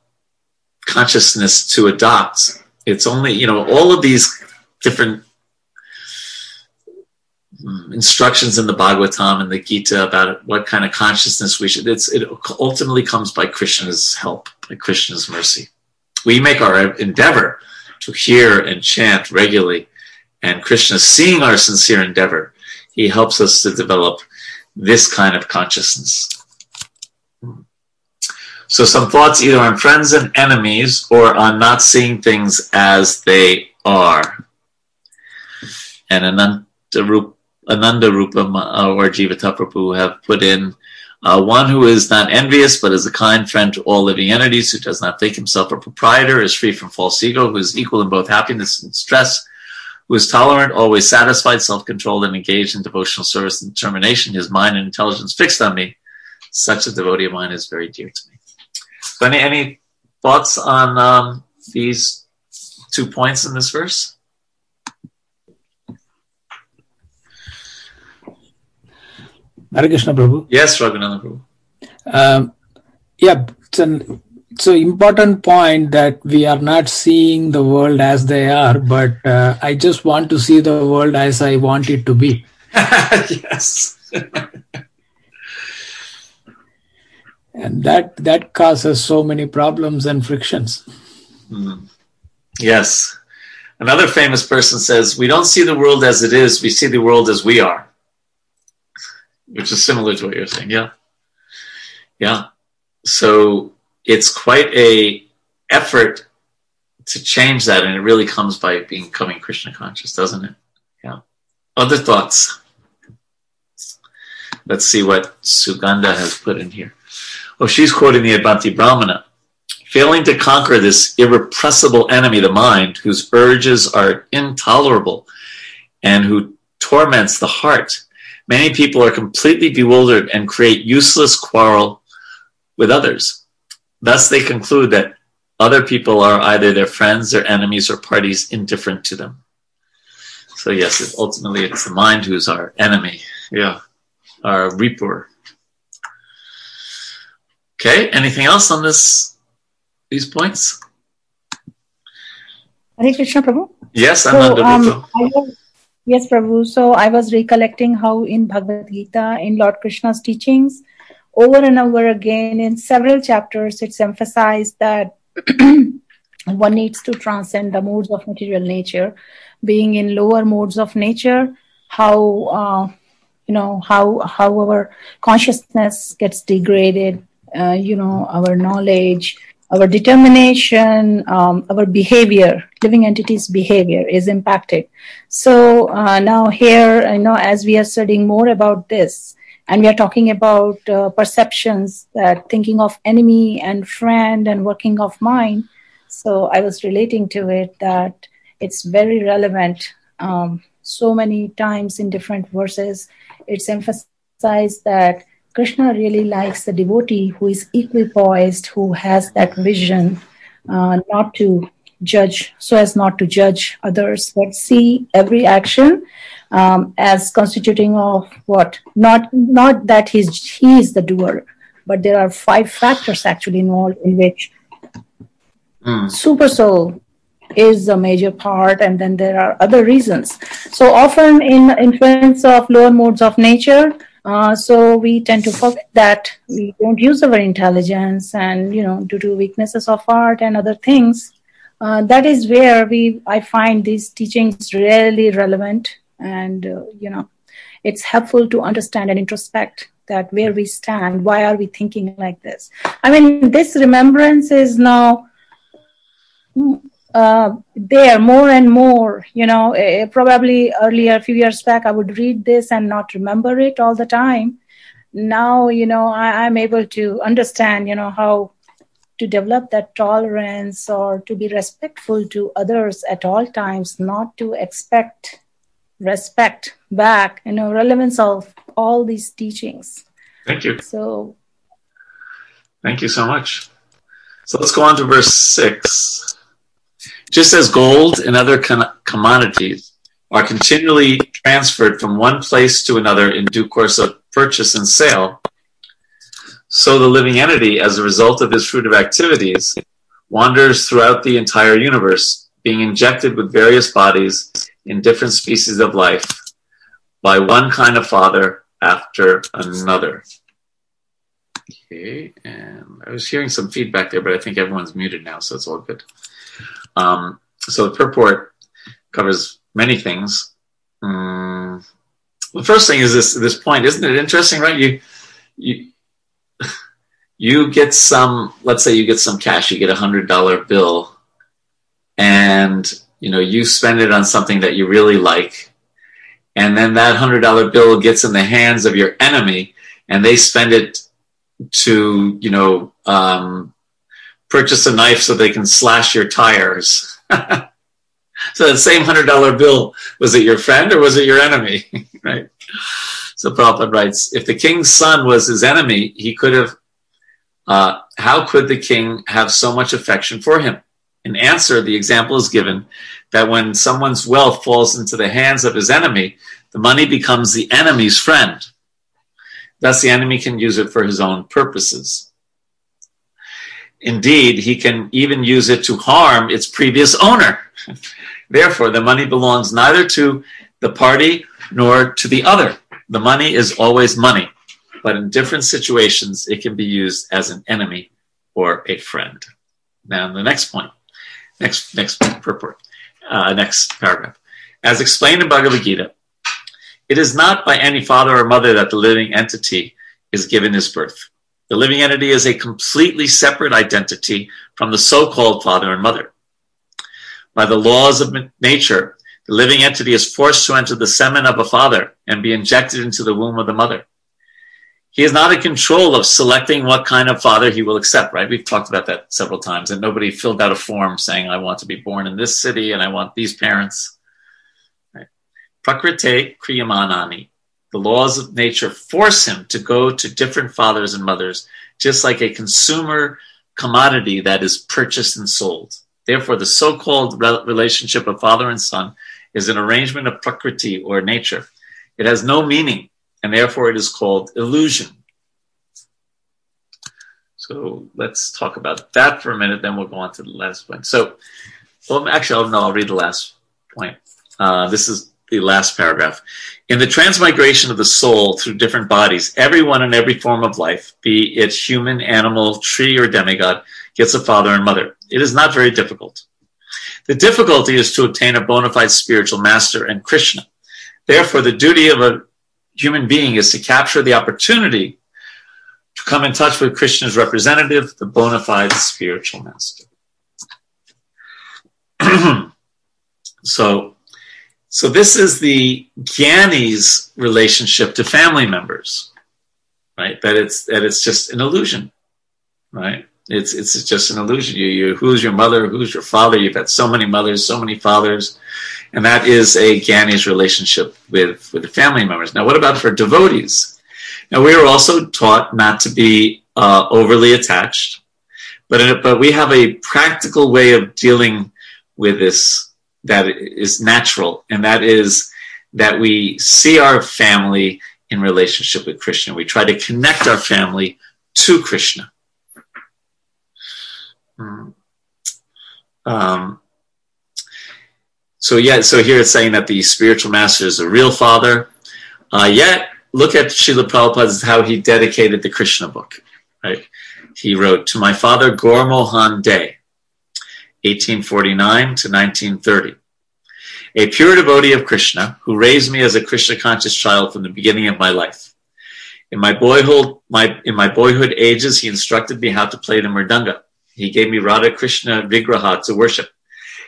consciousness to adopt. It's only, you know, all of these different Mm-hmm. instructions in the Bhagavatam and the Gita about what kind of consciousness we should. It's it ultimately comes by Krishna's help, by Krishna's mercy. We make our endeavor to hear and chant regularly, and Krishna, seeing our sincere endeavor, he helps us to develop this kind of consciousness. So, some thoughts either on friends and enemies or on not seeing things as they are. And Ananda Rupa, Ananda Rupa or Jivata Prabhu have put in uh, one who is not envious but is a kind friend to all living entities, who does not think himself a proprietor, is free from false ego, who is equal in both happiness and stress, who is tolerant, always satisfied, self controlled, and engaged in devotional service and determination, his mind and intelligence fixed on me. Such a devotee of mine is very dear to me. So, any, any thoughts on um, these two points in this verse? Hare Krishna Prabhu. Yes, Raghunandan Prabhu. Um, yeah, it's an it's an important point that we are not seeing the world as they are, but uh, I just want to see the world as I want it to be. [laughs] yes. and that that causes so many problems and frictions. Mm. Yes. Another famous person says, We don't see the world as it is, we see the world as we are. Which is similar to what you're saying. Yeah. Yeah. So it's quite a effort to change that, and it really comes by becoming Krishna conscious, doesn't it? Yeah. Other thoughts? Let's see what Suganda has put in here. Oh, she's quoting the Avanti Brahmana. Failing to conquer this irrepressible enemy, the mind, whose urges are intolerable and who torments the heart, many people are completely bewildered and create useless quarrel with others. Thus, they conclude that other people are either their friends, their enemies, or parties indifferent to them. So, yes, it, ultimately, it's the mind who's our enemy. Yeah, our reaper. Okay, anything else on this? These points? Hare Krishna Prabhu. Yes, So, Ananda um, Rupa. I was, yes, Prabhu. So I was recollecting how in Bhagavad Gita, in Lord Krishna's teachings, over and over again in several chapters, it's emphasized that [clears throat] one needs to transcend the modes of material nature. Being in lower modes of nature, how uh, you know how how our consciousness gets degraded. Uh, you know our knowledge, our determination, um, our behavior, living entities' behavior is impacted. So uh, now here, you know, as we are studying more about this, and we are talking about uh, perceptions that thinking of enemy and friend and working of mind. So I was relating to it that it's very relevant. Um, so many times in different verses, it's emphasized that Krishna really likes the devotee who is equipoised, who has that vision, uh, not to judge, so as not to judge others, but see every action um, as constituting of what? Not not that he's he is the doer, but there are five factors actually involved in which Mm. super soul is a major part and then there are other reasons so often in influence of lower modes of nature uh, so we tend to forget that we don't use our intelligence and you know due to weaknesses of art and other things uh, that is where we i find these teachings really relevant and uh, you know it's helpful to understand and introspect that where we stand why are we thinking like this? I mean this remembrance is now uh, there more and more you know eh, probably earlier a few years back i would read this and not remember it all the time now you know I, i'm able to understand you know how to develop that tolerance or to be respectful to others at all times not to expect respect back you know relevance of all these teachings Thank you. so Thank you so much. So let's go on to verse 6. Just as gold and other com- commodities are continually transferred from one place to another in due course of purchase and sale, so the living entity, as a result of his fruit of activities, wanders throughout the entire universe, being injected with various bodies in different species of life by one kind of father after another. Okay, and I was hearing some feedback there, but I think everyone's muted now, so it's all good. Um, so the purport covers many things. Mm, the first thing is this this point, isn't it interesting, right? You you [laughs] you get some, let's say you get some cash, you get a hundred dollar bill, and you know you spend it on something that you really like, and then that hundred dollar bill gets in the hands of your enemy, and they spend it to you know um, purchase a knife so they can slash your tires. [laughs] so that same hundred dollar bill was it your friend or was it your enemy? [laughs] right. So Prabhupada writes, if the king's son was his enemy, he could have. Uh, how could the king have so much affection for him? In answer, the example is given that when someone's wealth falls into the hands of his enemy, the money becomes the enemy's friend. Thus, the enemy can use it for his own purposes. Indeed, he can even use it to harm its previous owner. [laughs] Therefore, the money belongs neither to the party nor to the other. The money is always money, but in different situations, it can be used as an enemy or a friend. Now, the next point, next next purport, uh, next paragraph, as explained in Bhagavad Gita, it is not by any father or mother that the living entity is given his birth. The living entity is a completely separate identity from the so-called father and mother. By the laws of nature, the living entity is forced to enter the semen of a father and be injected into the womb of the mother. He is not in control of selecting what kind of father he will accept, right? We've talked about that several times, and nobody filled out a form saying, I want to be born in this city and I want these parents. Right? Kriyamanani. The laws of nature force him to go to different fathers and mothers, just like a consumer commodity that is purchased and sold. Therefore, the so called relationship of father and son is an arrangement of prakriti or nature. It has no meaning, and therefore it is called illusion. So let's talk about that for a minute, then we'll go on to the last point. So, well, actually, no, I'll read the last point. Uh, this is the last paragraph. In the transmigration of the soul through different bodies, everyone in every form of life, be it human, animal, tree, or demigod, gets a father and mother. It is not very difficult. The difficulty is to obtain a bona fide spiritual master and Krishna. Therefore, the duty of a human being is to capture the opportunity to come in touch with Krishna's representative, the bona fide spiritual master. [clears throat] so, so this is the Gyani's relationship to family members, right? That it's that it's just an illusion, right? It's it's just an illusion. You, you who's your mother? Who's your father? You've had so many mothers, so many fathers, and that is a Gyani's relationship with with the family members. Now, what about for devotees? Now, we are also taught not to be uh, overly attached, but in, but we have a practical way of dealing with this that is natural, and that is that we see our family in relationship with Krishna. We try to connect our family to Krishna. Hmm. Um, so yeah, so here it's saying that the spiritual master is a real father. Uh, yet look at Srila Prabhupada's how he dedicated the Krishna book. Right? He wrote to my father Gaur De, 1849 to 1930. A pure devotee of Krishna who raised me as a Krishna conscious child from the beginning of my life. In my boyhood, my, in my boyhood ages, he instructed me how to play the mridanga. He gave me Radha Krishna Vigraha to worship,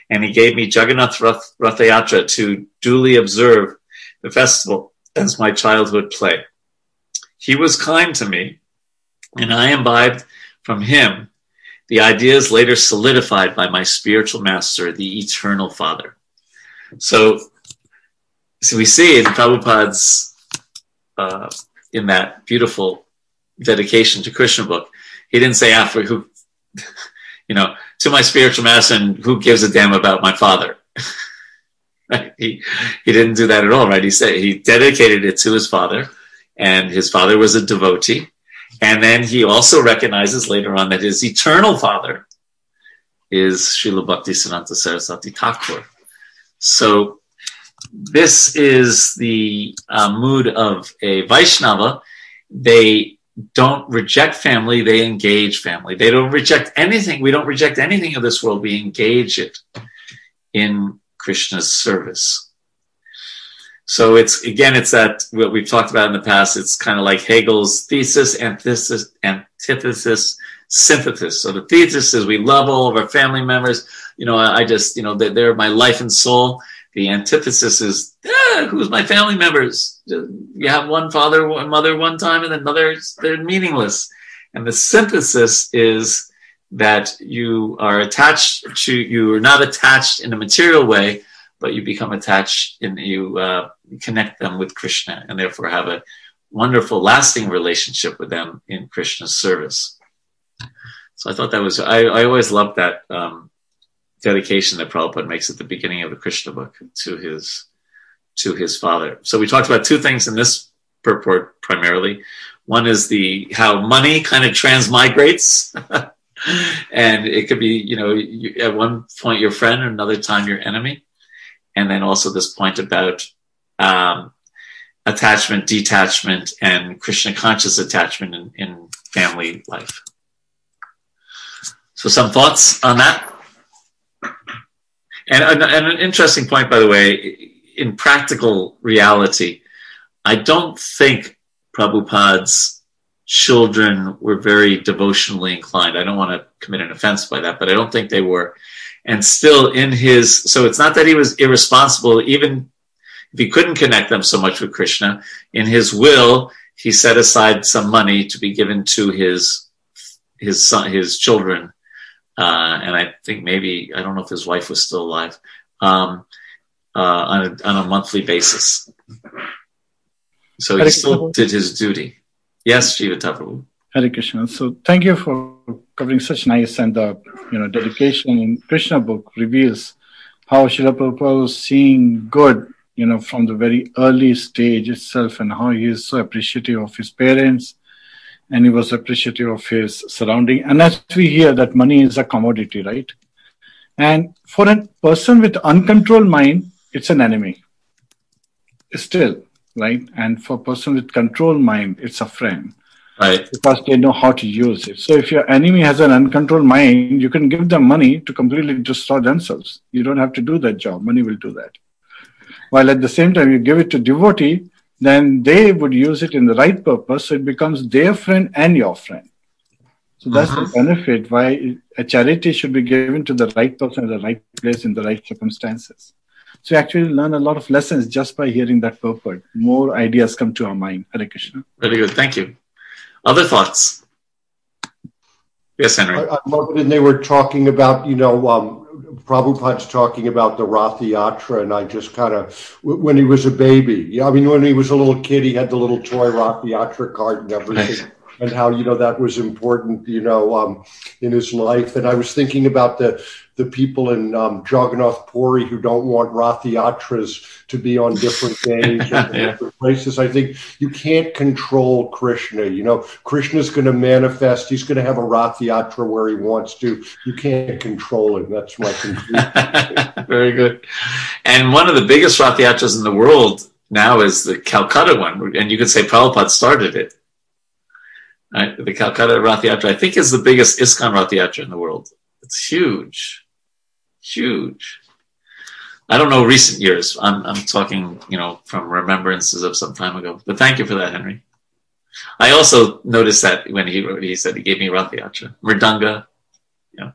and he gave me Jagannath Rath, Rathayatra to duly observe the festival as my childhood play. He was kind to me, and I imbibed from him the ideas later solidified by my spiritual master, the eternal Father. So, so we see in Prabhupada's, uh, in that beautiful dedication to Krishna book, he didn't say after who [laughs] you know, to my spiritual master, and who gives a damn about my father? [laughs] right? He he didn't do that at all, right? He said he dedicated it to his father, and his father was a devotee, and then he also recognizes later on that his eternal father is Srila Bhakti Siddhanta Saraswati Thakur. So this is the uh, mood of a Vaishnava. They don't reject family, they engage family. They don't reject anything. We don't reject anything of this world. We engage it in Krishna's service. So it's again, it's that what we've talked about in the past. It's kind of like Hegel's thesis, antithesis, antithesis, synthesis. So the thesis is we love all of our family members. You know, I just, you know, they're my life and soul. The antithesis is, ah, who's my family members? You have one father, one mother one time, and another, they're meaningless. And the synthesis is that you are attached to, you are not attached in a material way, but you become attached and you uh, connect them with Krishna and therefore have a wonderful, lasting relationship with them in Krishna's service. So I thought that was, I, I always loved that um, dedication that Prabhupada makes at the beginning of the Krishna book to his to his father. So we talked about two things in this purport primarily. One is the how money kind of transmigrates, [laughs] and it could be you know you, at one point your friend, another time your enemy, and then also this point about um, attachment, detachment, and Krishna conscious attachment in, in family life. So some thoughts on that. And, and, and an interesting point, by the way, in practical reality, I don't think Prabhupada's children were very devotionally inclined. I don't want to commit an offense by that, but I don't think they were. And still, in his, so it's not that he was irresponsible, even if he couldn't connect them so much with Krishna. In his will, he set aside some money to be given to his his son, his children uh, and I think maybe I don't know if his wife was still alive um, uh, on a, on a monthly basis. So he still did his duty. Yes, Shiva. Hare Krishna. So thank you for covering such nice and the you know dedication in Krishna book reveals how Srila Prabhupada was seeing good you know from the very early stage itself and how he is so appreciative of his parents and he was appreciative of his surrounding. And as we hear that money is a commodity, right? And for a person with uncontrolled mind, it's an enemy. Still, right? And for a person with controlled mind, it's a friend. Right. Because they know how to use it. So if your enemy has an uncontrolled mind, you can give them money to completely destroy themselves. You don't have to do that job. Money will do that. While at the same time, you give it to devotee, then they would use it in the right purpose. So it becomes their friend and your friend. So that's uh-huh. the benefit why a charity should be given to the right person at the right place in the right circumstances. So you actually learn a lot of lessons just by hearing that purport. More ideas come to our mind. Hare Krishna. Very good. Thank you. Other thoughts? Yes, Henry. I, I love it. And they were talking about, you know, um, Prabhupada's talking about the Rath Yatra, and I just kind of, when he was a baby, yeah, I mean, when he was a little kid, he had the little toy Rath Yatra cart and everything. and how you know that was important, you know, um, in his life. And I was thinking about the the people in um, Jagannath Puri who don't want Rath Yatras to be on different [laughs] days Yeah. different places. I think you can't control Krishna. You know, Krishna's going to manifest. He's going to have a Rath Yatra where he wants to. You can't control him. That's my conclusion. [laughs] Very good. And one of the biggest Rath Yatras in the world now is the Calcutta one, and you could say Prabhupada started it. Right? The Calcutta Rath Yatra, I think, is the biggest ISKCON Rath Yatra in the world. It's huge, huge. I don't know recent years. I'm, I'm talking, you know, from remembrances of some time ago. But thank you for that, Henry. I also noticed that when he wrote, he said he gave me Rath Yatra, Mridanga. Yeah.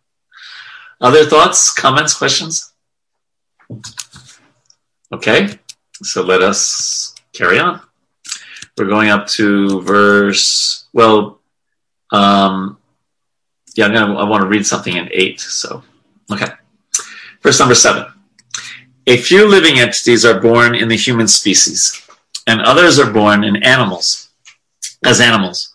Other thoughts, comments, questions? Okay, so let us carry on. We're going up to verse, well, um, yeah, I'm gonna, I want to read something in eight. So, okay. Verse number seven. A few living entities are born in the human species, and others are born in animals, as animals.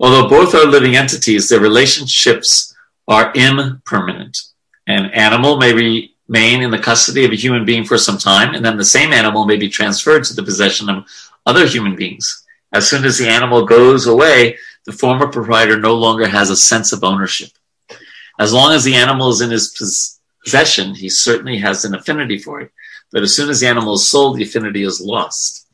Although both are living entities, their relationships are impermanent. An animal may remain in the custody of a human being for some time, and then the same animal may be transferred to the possession of other human beings. As soon as the animal goes away, the former proprietor no longer has a sense of ownership. As long as the animal is in his possession, he certainly has an affinity for it. But as soon as the animal is sold, the affinity is lost.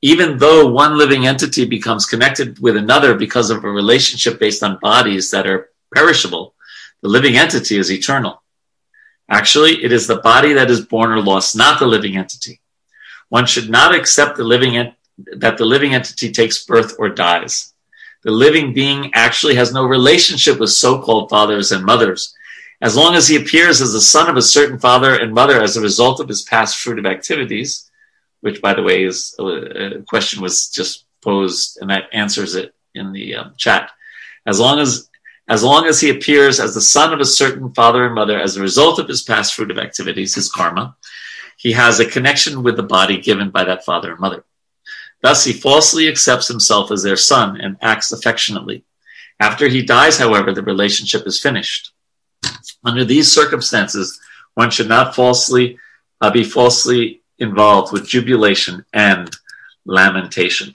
Even though one living entity becomes connected with another because of a relationship based on bodies that are perishable, the living entity is eternal. Actually, it is the body that is born or lost, not the living entity. One should not accept the living en- that the living entity takes birth or dies. The living being actually has no relationship with so-called fathers and mothers. As long as he appears as the son of a certain father and mother as a result of his past fruitive activities, which, by the way, is a question was just posed, and that answers it in the um, chat. As long as as long as he appears as the son of a certain father and mother as a result of his past fruitive activities, his karma, he has a connection with the body given by that father and mother. Thus, he falsely accepts himself as their son and acts affectionately. After he dies, however, the relationship is finished. Under these circumstances, one should not falsely uh, be falsely involved with jubilation and lamentation.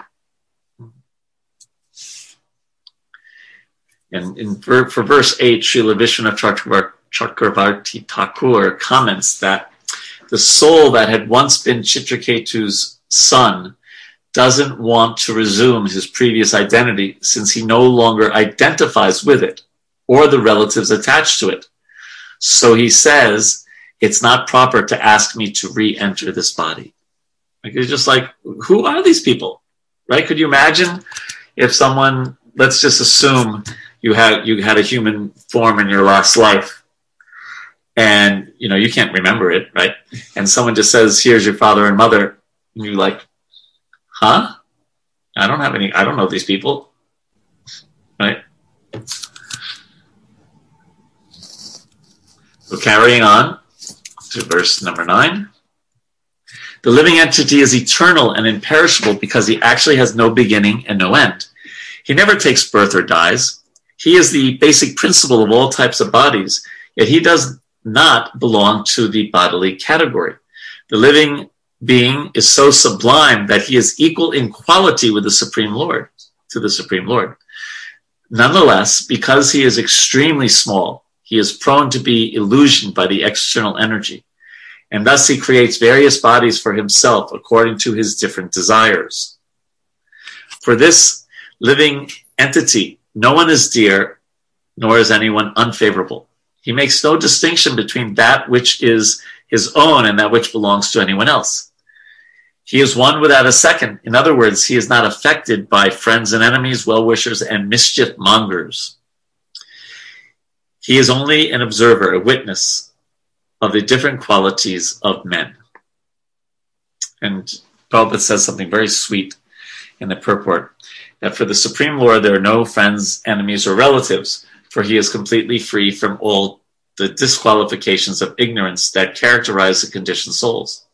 And in, for, for verse 8, Srila Vishwanath Chakravarti Thakur comments that the soul that had once been Chitraketu's son doesn't want to resume his previous identity since he no longer identifies with it or the relatives attached to it. So he says, it's not proper to ask me to re-enter this body. Like it's just like, who are these people? Right? Could you imagine if someone, let's just assume you had you had a human form in your last life and you know you can't remember it, right? And someone just says, Here's your father and mother, and you're like, Huh? I don't have any I don't know these people. Right? So carrying on to verse number nine. The living entity is eternal and imperishable because he actually has no beginning and no end. He never takes birth or dies. He is the basic principle of all types of bodies, yet he does not belong to the bodily category. The living being is so sublime that he is equal in quality with the Supreme Lord, to the Supreme Lord. Nonetheless, because he is extremely small, he is prone to be illusioned by the external energy, and thus he creates various bodies for himself according to his different desires. For this living entity, no one is dear, nor is anyone unfavorable. He makes no distinction between that which is his own and that which belongs to anyone else. He is one without a second. In other words, he is not affected by friends and enemies, well wishers, and mischief mongers. He is only an observer, a witness of the different qualities of men. And Prabhupada says something very sweet in the purport that for the Supreme Lord there are no friends, enemies, or relatives, for he is completely free from all the disqualifications of ignorance that characterize the conditioned souls.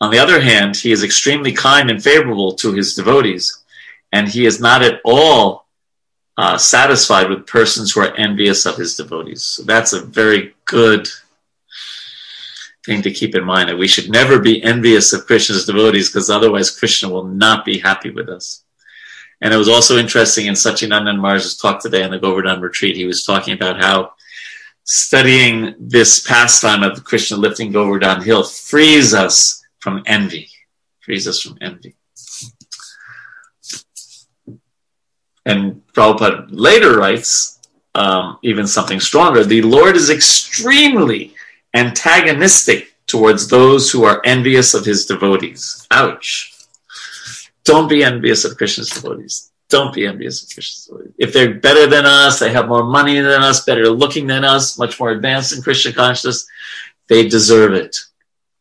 On the other hand, he is extremely kind and favorable to his devotees, and he is not at all uh, satisfied with persons who are envious of his devotees. So that's a very good thing to keep in mind that we should never be envious of Krishna's devotees because otherwise Krishna will not be happy with us. And it was also interesting in Sachinandan Maharaj's talk today on the Govardhan retreat, he was talking about how studying this pastime of Krishna lifting Govardhan hill frees us from envy, frees us from envy. And Prabhupada later writes um, even something stronger. The Lord is extremely antagonistic towards those who are envious of his devotees. Ouch. Don't be envious of Krishna's devotees. Don't be envious of Krishna's devotees. If they're better than us, they have more money than us, better looking than us, much more advanced in Krishna consciousness, they deserve it.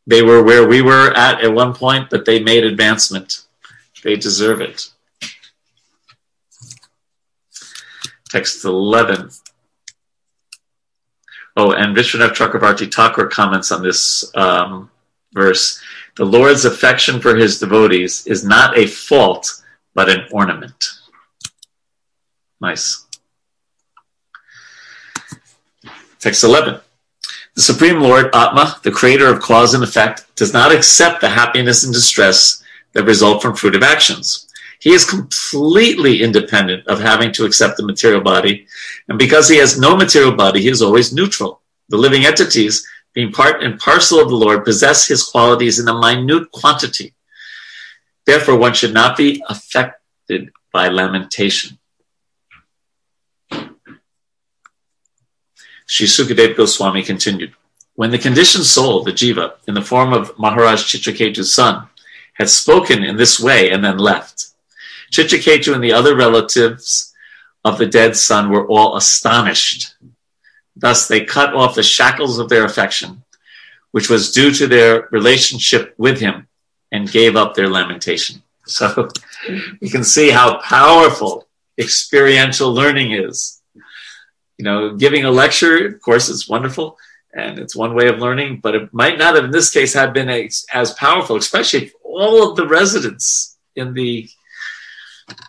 They were where we were at at one point, but they made advancement. They deserve it. Text 11. Oh, and Vishwanath Chakravarti Thakur comments on this um, verse. The Lord's affection for his devotees is not a fault, but an ornament. Nice. Text 11. The Supreme Lord, Atma, the creator of cause and effect, does not accept the happiness and distress that result from fruitive actions. He is completely independent of having to accept the material body. And because he has no material body, he is always neutral. The living entities, being part and parcel of the Lord, possess his qualities in a minute quantity. Therefore, one should not be affected by lamentation. Sri Sukadev Goswami continued. When the conditioned soul, the jiva, in the form of Maharaj Chitraketu's son, had spoken in this way and then left, Chitraketu and the other relatives of the dead son were all astonished. Thus, they cut off the shackles of their affection, which was due to their relationship with him, and gave up their lamentation. [laughs] So you can see how powerful experiential learning is. You know, giving a lecture, of course, is wonderful and it's one way of learning, but it might not have, in this case, have been a, as powerful, especially if all of the residents in the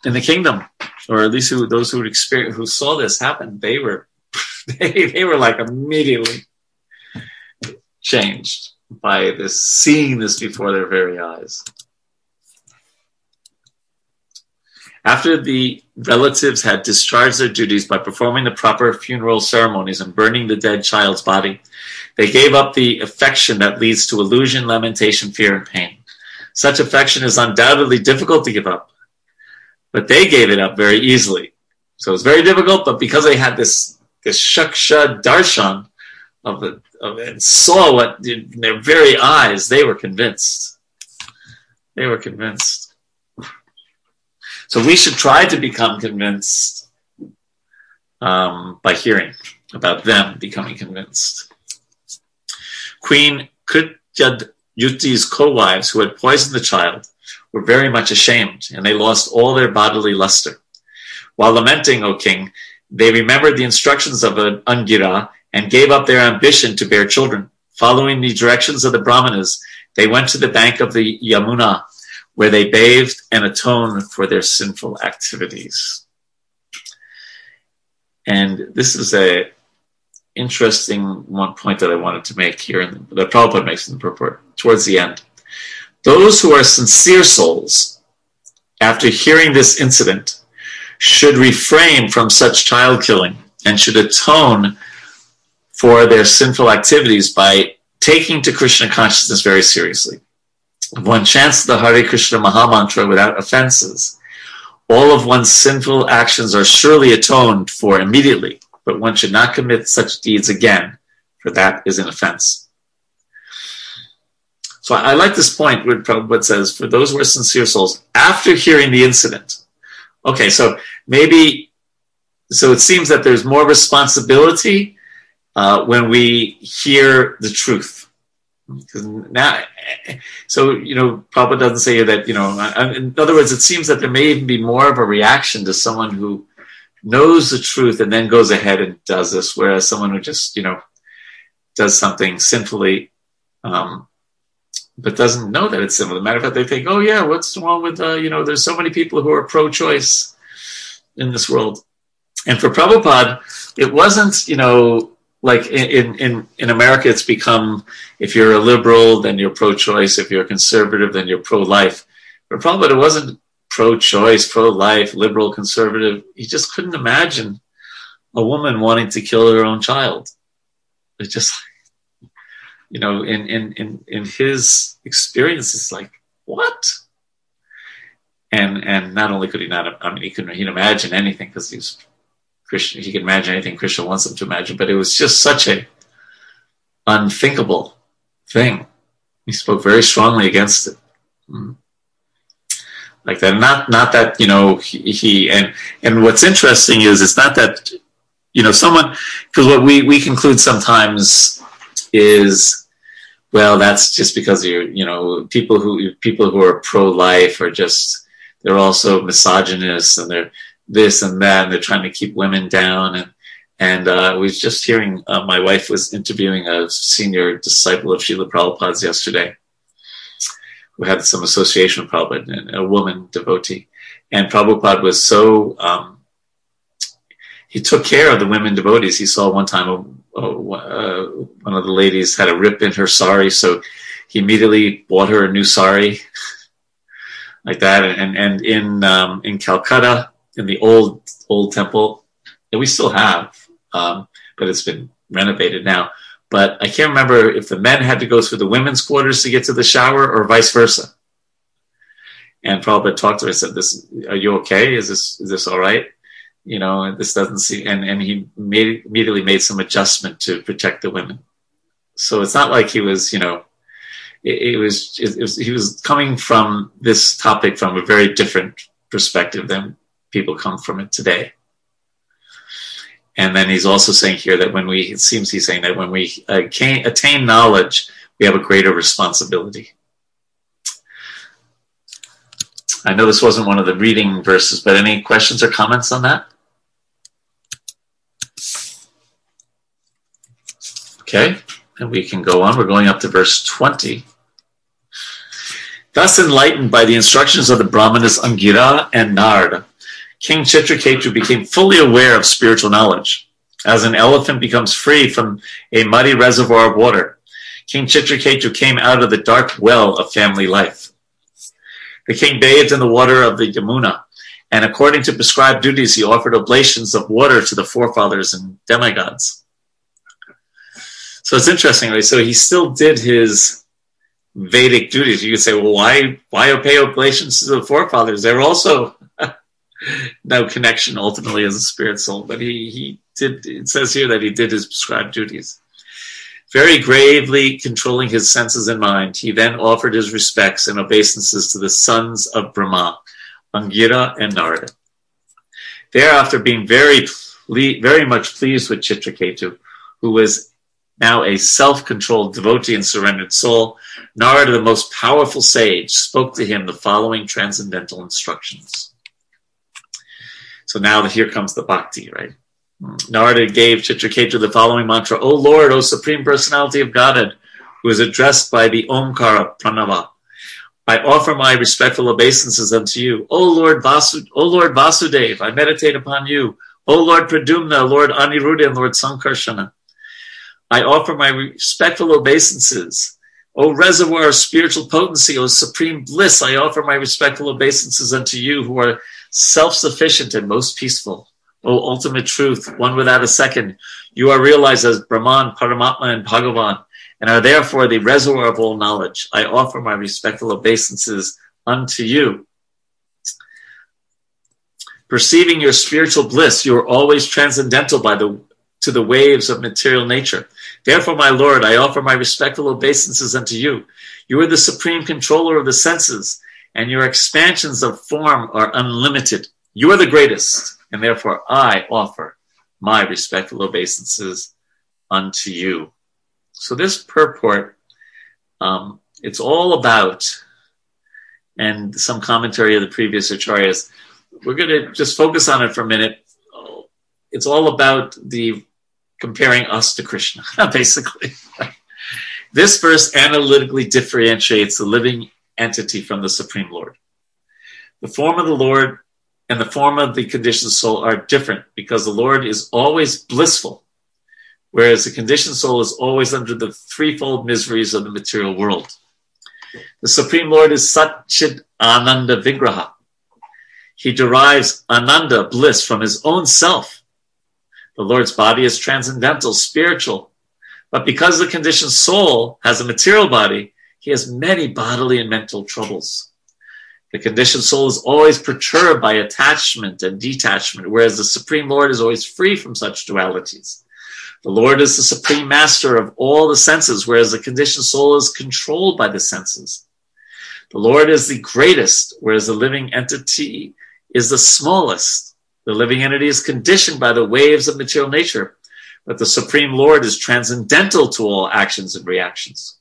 in the kingdom, or at least who those who experienced who saw this happen, they were [laughs] they, they were like immediately changed by this seeing this before their very eyes. After the relatives had discharged their duties by performing the proper funeral ceremonies and burning the dead child's body, they gave up the affection that leads to illusion, lamentation, fear, and pain. Such affection is undoubtedly difficult to give up but they gave it up very easily. So it was very difficult, but because they had this this shaksha darshan of it, of and saw what in their very eyes, they were convinced. They were convinced. So we should try to become convinced um, by hearing about them becoming convinced. Queen Kritadyuti's co-wives who had poisoned the child were very much ashamed, and they lost all their bodily luster. While lamenting, O king, they remembered the instructions of an Angira and gave up their ambition to bear children. Following the directions of the Brahmanas, they went to the bank of the Yamuna, where they bathed and atoned for their sinful activities. And this is a interesting one point that I wanted to make here, and that Prabhupada makes in the purport towards the end. Those who are sincere souls, after hearing this incident, should refrain from such child killing and should atone for their sinful activities by taking to Krishna consciousness very seriously. If one chants the Hare Krishna Maha Mantra without offenses, all of one's sinful actions are surely atoned for immediately, but one should not commit such deeds again, for that is an offense. So I like this point where Prabhupada says, for those who are sincere souls, after hearing the incident, okay, so maybe, so it seems that there's more responsibility uh, when we hear the truth. Now, so you know, Prabhupada doesn't say that you know. In other words, it seems that there may even be more of a reaction to someone who knows the truth and then goes ahead and does this, whereas someone who just you know does something sinfully um, but doesn't know that it's similar. Matter of fact, they think, oh yeah, what's wrong with uh, you know? There's so many people who are pro-choice in this world. And for Prabhupada, it wasn't, you know, like in, in, in America, it's become if you're a liberal, then you're pro choice. If you're a conservative, then you're pro life. For Prabhupada, it wasn't pro choice, pro life, liberal, conservative. He just couldn't imagine a woman wanting to kill her own child. It just, you know, in, in, in, in his experience, it's like, what? And, and not only could he not, I mean, he couldn't he'd imagine anything because he's Christian. he could imagine anything Krishna wants him to imagine, but it was just such a unthinkable thing. He spoke very strongly against it. Mm-hmm. Like that, not not that you know he, he, and and what's interesting is it's not that you know someone because what we we conclude sometimes is well that's just because you're you know people who people who are pro life are just they're also misogynists and they're this and that, and they're trying to keep women down. And and uh, I was just hearing, uh, my wife was interviewing a senior disciple of Srila Prabhupada's yesterday, who had some association with Prabhupada, a woman devotee. And Prabhupada was so, um, he took care of the women devotees. He saw one time a, a, one of the ladies had a rip in her sari, so he immediately bought her a new sari, [laughs] like that. And and in um, in Calcutta, in the old old temple that we still have, um, but it's been renovated now. But I can't remember if the men had to go through the women's quarters to get to the shower or vice versa. And Prabhupada talked to her and said, "This, are you okay? Is this is this all right? You know, this doesn't seem." And and he made immediately made some adjustment to protect the women. So it's not like he was, you know, it, it, was, it, was he was coming from this topic from a very different perspective than people come from it today. And then he's also saying here that when we, it seems he's saying that when we uh, attain, attain knowledge, we have a greater responsibility. I know this wasn't one of the reading verses, but any questions or comments on that? Okay, and we can go on. We're going up to verse 20. Thus enlightened by the instructions of the Brahmanas Angira and Narada, King Chitraketu became fully aware of spiritual knowledge. As an elephant becomes free from a muddy reservoir of water, King Chitraketu came out of the dark well of family life. The king bathed in the water of the Yamuna, and according to prescribed duties, he offered oblations of water to the forefathers and demigods. So it's interesting, right? So he still did his Vedic duties. You could say, well, why why pay oblations to the forefathers? They're also [laughs] no connection ultimately as a spirit soul, but he, he did, it says here that he did his prescribed duties. Very gravely controlling his senses and mind, he then offered his respects and obeisances to the sons of Brahma, Angira and Narada. Thereafter, being very, very much pleased with Chitraketu, who was now a self-controlled devotee and surrendered soul, Narada, the most powerful sage, spoke to him the following transcendental instructions. So now that here comes the bhakti, right? Narada gave Chitraketu the following mantra, O Lord, O Supreme Personality of Godhead, who is addressed by the Omkara Pranava. I offer my respectful obeisances unto you. O Lord, Vasu, o Lord Vasudev, I meditate upon you. O Lord Pradyumna, Lord Aniruddha, and Lord Sankarshana. I offer my respectful obeisances. O reservoir of spiritual potency, O supreme bliss, I offer my respectful obeisances unto you who are self-sufficient and most peaceful. O ultimate truth, one without a second, you are realized as Brahman, Paramatma, and Bhagavan, and are therefore the reservoir of all knowledge. I offer my respectful obeisances unto you. Perceiving your spiritual bliss, you are always transcendental by the to the waves of material nature. Therefore, my Lord, I offer my respectful obeisances unto you. You are the supreme controller of the senses and your expansions of form are unlimited. You are the greatest, and therefore I offer my respectful obeisances unto you. So this purport, um, it's all about, and some commentary of the previous acharyas. We're going to just focus on it for a minute. It's all about the comparing us to Krishna, [laughs] basically. this verse analytically differentiates the living entity from the Supreme Lord. The form of the Lord and the form of the conditioned soul are different because the Lord is always blissful, whereas the conditioned soul is always under the threefold miseries of the material world. The Supreme Lord is Satchid Ananda Vigraha. He derives Ananda, bliss, from his own self. The Lord's body is transcendental, spiritual, but because the conditioned soul has a material body, he has many bodily and mental troubles. The conditioned soul is always perturbed by attachment and detachment, whereas the Supreme Lord is always free from such dualities. The Lord is the supreme master of all the senses, whereas the conditioned soul is controlled by the senses. The Lord is the greatest, whereas the living entity is the smallest. The living entity is conditioned by the waves of material nature, but the Supreme Lord is transcendental to all actions and reactions.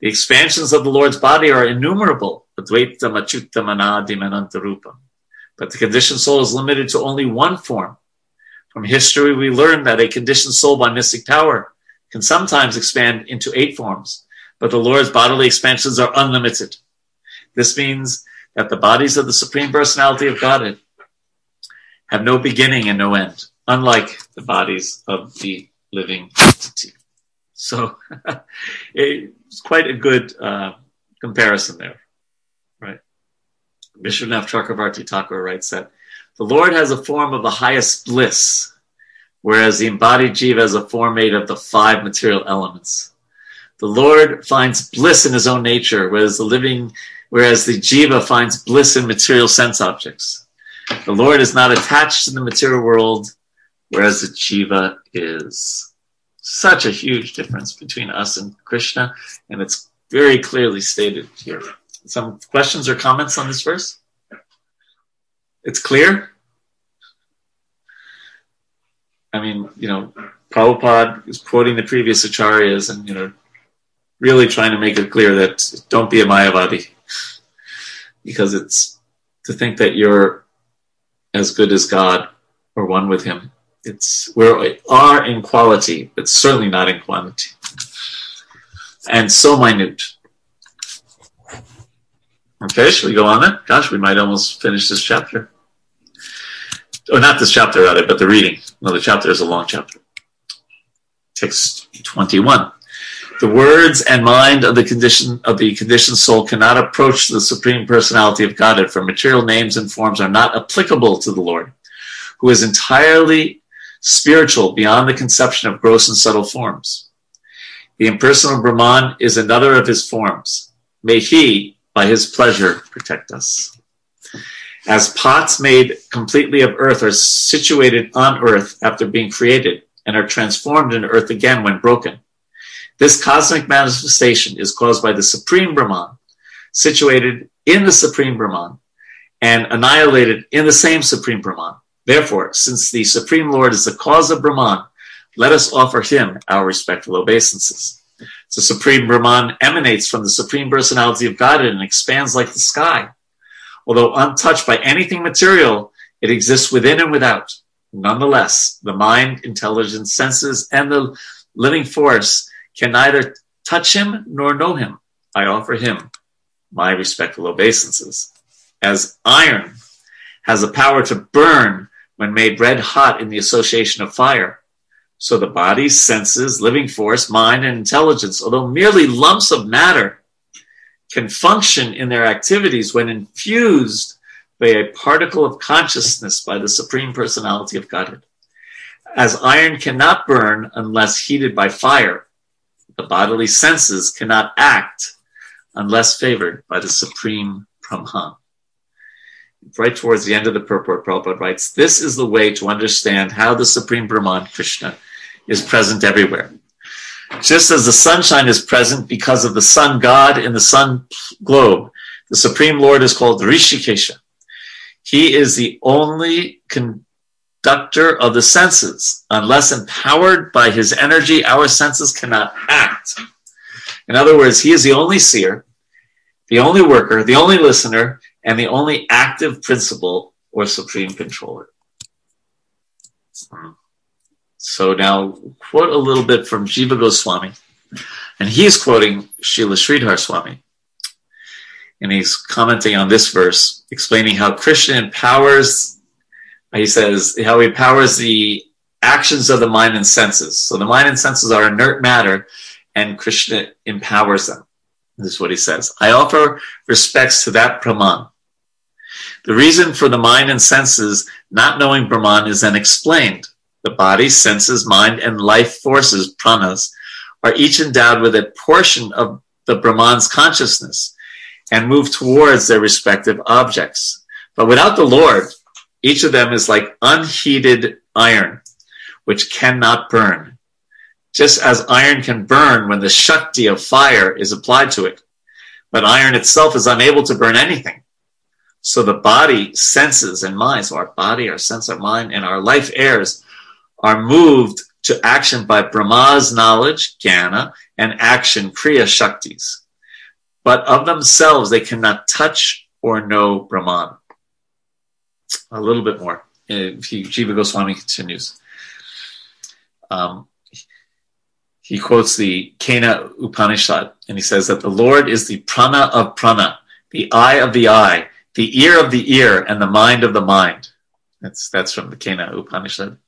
The expansions of the Lord's body are innumerable, but the conditioned soul is limited to only one form. From history, we learn that a conditioned soul by mystic power can sometimes expand into eight forms, but the Lord's bodily expansions are unlimited. This means that the bodies of the Supreme Personality of Godhead have no beginning and no end, unlike the bodies of the living entity. So [laughs] it's quite a good uh, comparison there, right? Vishwanath Chakravarti Thakur writes that the Lord has a form of the highest bliss, whereas the embodied jiva has a form made of the five material elements. The Lord finds bliss in his own nature, whereas the living, whereas the jiva finds bliss in material sense objects. The Lord is not attached to the material world, whereas the jiva is such a huge difference between us and Krishna, and it's very clearly stated here. Some questions or comments on this verse? It's clear? I mean, you know, Prabhupada is quoting the previous acharyas and, you know, really trying to make it clear that don't be a Mayavadi because it's to think that you're as good as God or one with Him it's we are in quality, but certainly not in quantity, and so minute. Okay, should we go on then? Gosh, we might almost finish this chapter. Or not this chapter, rather, but the reading. No, the chapter is a long chapter. Text 21. The words and mind of the condition of the conditioned soul cannot approach the supreme personality of Godhead, for material names and forms are not applicable to the Lord, who is entirely spiritual beyond the conception of gross and subtle forms. The impersonal Brahman is another of his forms. May he, by his pleasure, protect us. As pots made completely of earth are situated on earth after being created and are transformed into earth again when broken. This cosmic manifestation is caused by the Supreme Brahman, situated in the Supreme Brahman, and annihilated in the same Supreme Brahman. Therefore, since the Supreme Lord is the cause of Brahman, let us offer him our respectful obeisances. The Supreme Brahman emanates from the Supreme Personality of Godhead and expands like the sky. Although untouched by anything material, it exists within and without. Nonetheless, the mind, intelligence, senses, and the living force can neither touch him nor know him. I offer him my respectful obeisances. As iron has the power to burn when made red hot in the association of fire. So the body, senses, living force, mind, and intelligence, although merely lumps of matter, can function in their activities when infused by a particle of consciousness by the Supreme Personality of Godhead. As iron cannot burn unless heated by fire, the bodily senses cannot act unless favored by the Supreme Brahman right towards the end of the purport, Prabhupada writes, This is the way to understand how the Supreme Brahman, Krishna, is present everywhere. Just as the sunshine is present because of the sun god in the sun globe, the Supreme Lord is called Rishikesha. He is the only conductor of the senses. Unless empowered by his energy, our senses cannot act. In other words, he is the only seer, the only worker, the only listener, and the only active principle or supreme controller. So now quote a little bit from Jiva Goswami, and he's quoting Srila Sridhar Swami. and he's commenting on this verse, explaining how Krishna empowers, he says, how he powers the actions of the mind and senses. So the mind and senses are inert matter, and Krishna empowers them. This is what he says. I offer respects to that Brahman. The reason for the mind and senses not knowing Brahman is then explained. The body, senses, mind, and life forces, pranas, are each endowed with a portion of the Brahman's consciousness and move towards their respective objects. But without the Lord, each of them is like unheated iron, which cannot burn. Just as iron can burn when the Shakti of fire is applied to it, but iron itself is unable to burn anything. So the body, senses, and mind, so our body, our sense, our mind, and our life airs are moved to action by Brahma's knowledge, jnana, and action, kriya shaktis. But of themselves, they cannot touch or know Brahman. A little bit more. Uh, Jiva Goswami continues. Um, he quotes the Kena Upanishad, and he says that the Lord is the prana of prana, the eye of the eye, the ear of the ear and the mind of the mind. That's that's from the Kena Upanishad.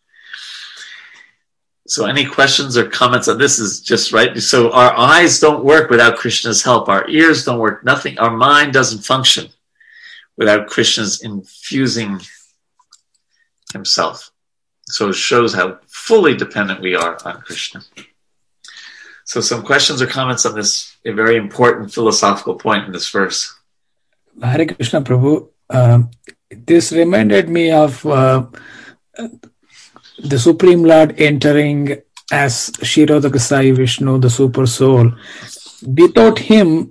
So any questions or comments on this is just right. So our eyes don't work without Krishna's help. Our ears don't work. Nothing. Our mind doesn't function without Krishna's infusing himself. So it shows how fully dependent we are on Krishna. So some questions or comments on this a very important philosophical point in this verse. Hare Krishna Prabhu, uh, this reminded me of uh, the Supreme Lord entering as Kshirodakashayi Vishnu, the Super Soul. Without him,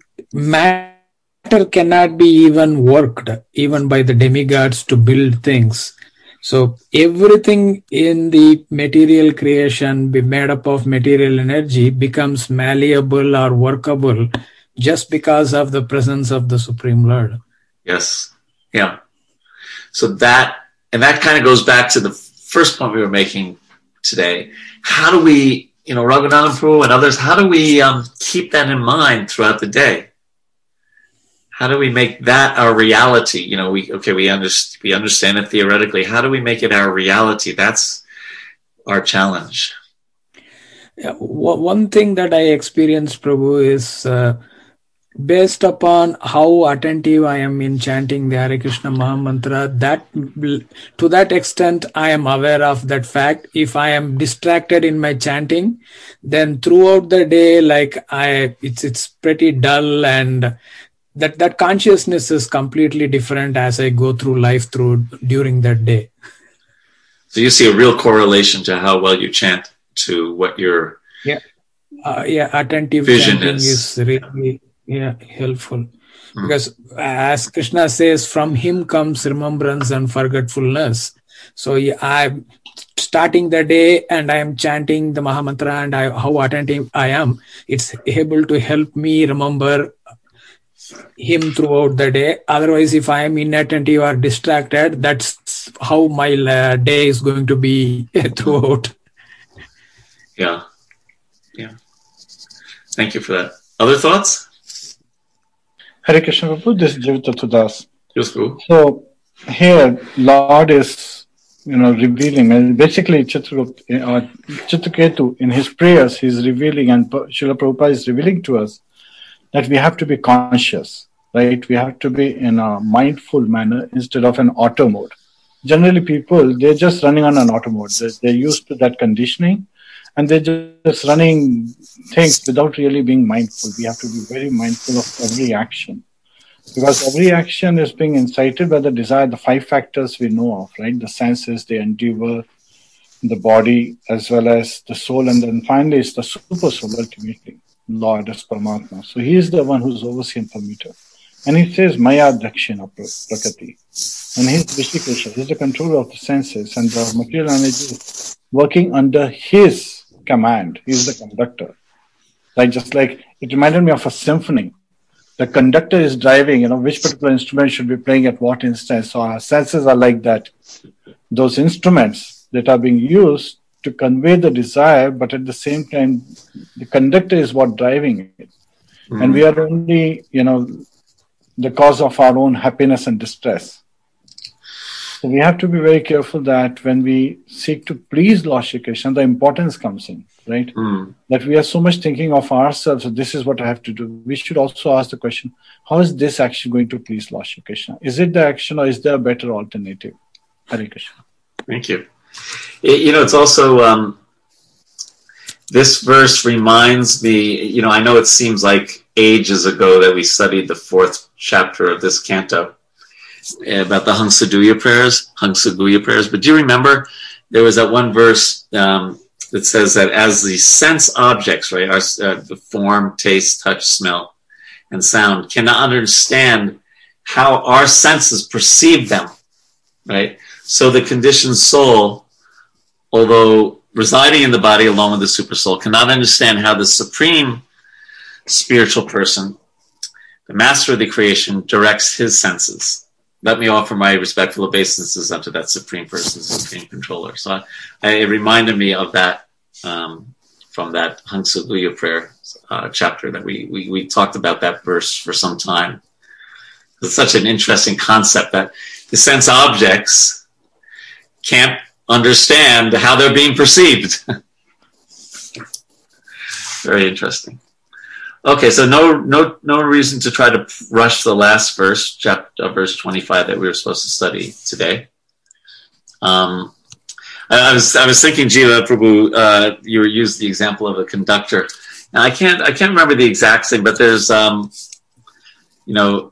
cannot be even worked, even by the demigods to build things. So everything in the material creation be made up of material energy becomes malleable or workable just because of the presence of the Supreme Lord. Yes. Yeah. So that, and that kind of goes back to the first point we were making today. How do we, you know, Raghunathan Prabhu and others, how do we um, keep that in mind throughout the day? How do we make that our reality? You know, we, okay, we, understand we understand it theoretically. How do we make it our reality? That's our challenge. Yeah, one thing that I experienced, Prabhu, is uh, based upon how attentive I am in chanting the Hare Krishna Mahamantra, that to that extent I am aware of that fact. If I am distracted in my chanting, then throughout the day, like I, it's it's pretty dull and that that consciousness is completely different as I go through life through during that day. So you see a real correlation to how well you chant to what your yeah uh, yeah attentive vision is. is really yeah helpful mm. because as krishna says from him comes remembrance and forgetfulness so yeah, i'm starting the day and i am chanting the mahamantra and I, how attentive i am it's able to help me remember him throughout the day. Otherwise if i am inattentive or distracted that's how my uh, day is going to be [laughs] throughout. Yeah. Yeah. Thank you for that. Other thoughts? Hare Krishna Prabhu, this is Jivita Das. Yes, Prabhu. So here, Lord is, you know, revealing, and basically Chitraketu, uh, in his prayers, he's revealing, and Srila Prabhupada is revealing to us that we have to be conscious, right? We have to be in a mindful manner instead of an auto mode. Generally, people, they're just running on an auto mode. They're, they're used to that conditioning and they're just running things without really being mindful. We have to be very mindful of every action because every action is being incited by the desire, the five factors we know of, right? The senses, the endeavor, the body, as well as the soul, and then finally it's the super soul ultimately, Lord as Paramatma. So he is the one who's overseeing Parmita. And he says mayadhyakshena prakriti. And he's Rishikesha, he's the controller of the senses and the material energy working under his command. He's the conductor. Like just like it reminded me of a symphony. The conductor is driving, you know, which particular instrument should be playing at what instance. So our senses are like that. Those instruments that are being used to convey the desire, but at the same time, the conductor is what driving it. Mm-hmm. And we are only, you know, the cause of our own happiness and distress. So we have to be very careful that when we seek to please Lord Shri Krishna, the importance comes in, right? Mm. That we are so much thinking of ourselves, so this is what I have to do. We should also ask the question, how is this action going to please Lord Shri Krishna? Is it the action or is there a better alternative? Hare Krishna. Thank you. It- you know, it's also um, this verse reminds me. You know, I know it seems like ages ago that we studied the fourth chapter of this canto about the Hamsa-guhya prayers, Hamsa-guhya prayers. But do you remember there was that one verse um, that says that as the sense objects, right, our uh, the form, taste, touch, smell, and sound cannot understand how our senses perceive them, right? So the conditioned soul, although residing in the body along with the super soul, cannot understand how the supreme spiritual person, the master of the creation, directs his senses. Let me offer my respectful obeisances unto that supreme person, supreme controller. So I, I, it reminded me of that um, from that Hamsa-guhya prayer uh, chapter that we, we we talked about that verse for some time. It's such an interesting concept that the sense objects can't understand how they're being perceived. [laughs] Very interesting. Okay, so no no no reason to try to rush the last verse, chapter uh, verse twenty five that we were supposed to study today. Um, I, I was I was thinking, Jiva Prabhu, uh, you used the example of a conductor. Now I can't I can't remember the exact thing, but there's um, you know,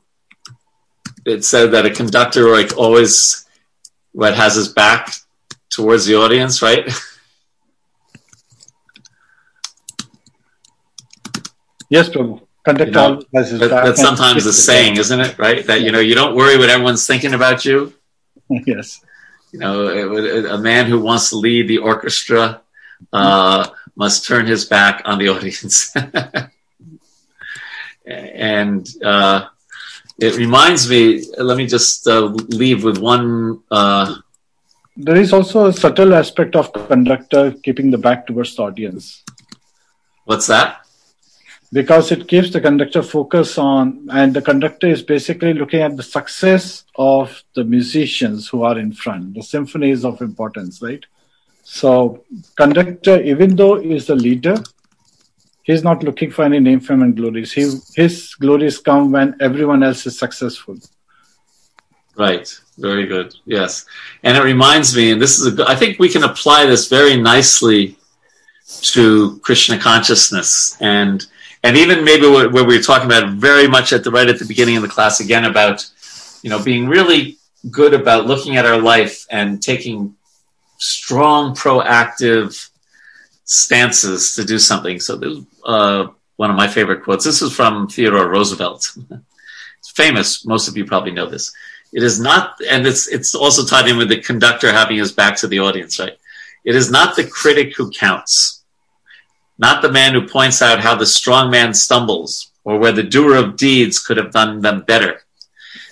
it said that a conductor like always what has his back towards the audience, right? Yes, Prabhu. Conductor You know, his That, that's sometimes the sits saying, isn't it? Right? That you know you don't worry what everyone's thinking about you. [laughs] Yes. You know, it a man who wants to lead the orchestra uh, must turn his back on the [laughs] audience. and uh, it reminds me. Let me just uh, leave with one. There is also a subtle aspect of conductor keeping the back towards the audience what's that? because it keeps the conductor focus on, and the conductor is basically looking at the success of the musicians who are in front. The symphony is of importance, right? So, conductor, even though is the leader, he's not looking for any name, fame, and glories. He, his glories come when everyone else is successful. Right. Very good. Yes. And it reminds me, and this is a I think we can apply this very nicely to Krishna consciousness and and even maybe what, what we were talking about very much at the right at the beginning of the class again about you know being really good about looking at our life and taking strong proactive stances to do something. So this is uh, one of my favorite quotes. This is from Theodore Roosevelt. [laughs] it's famous. Most of you probably know this. It is not, and it's it's also tied in with the conductor having his back to the audience, right? It is not the critic who counts, not the man who points out how the strong man stumbles or where the doer of deeds could have done them better.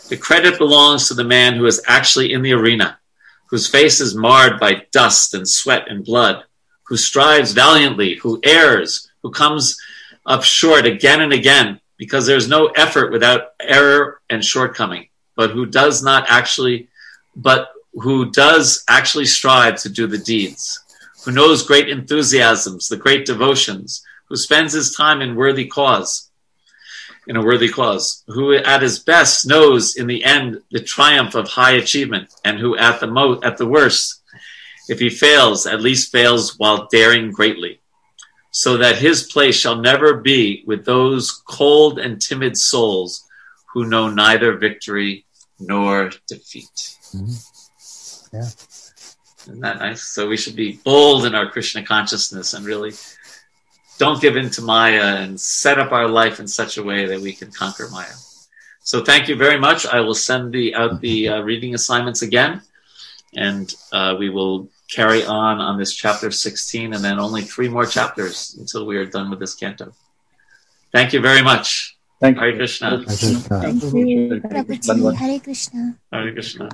The credit belongs to the man who is actually in the arena, whose face is marred by dust and sweat and blood, who strives valiantly, who errs, who comes up short again and again, because there's no effort without error and shortcoming, but who does not actually, but who does actually strive to do the deeds, who knows great enthusiasms, the great devotions, who spends his time in worthy cause, in a worthy cause, who at his best knows in the end the triumph of high achievement, and who at the mo- at the worst, if he fails, at least fails while daring greatly, so that his place shall never be with those cold and timid souls who know neither victory nor defeat. Yeah. Isn't that nice? So we should be bold in our Krishna consciousness and really don't give in to Maya and set up our life in such a way that we can conquer Maya. So thank you very much. I will send the out the uh, reading assignments again, and uh, we will carry on on this chapter 16, and then only three more chapters until we are done with this canto. Thank you very much. Thank Hare you. Krishna. Hare Krishna. Thank you. Prabhuji, Hare Krishna. Hare Krishna.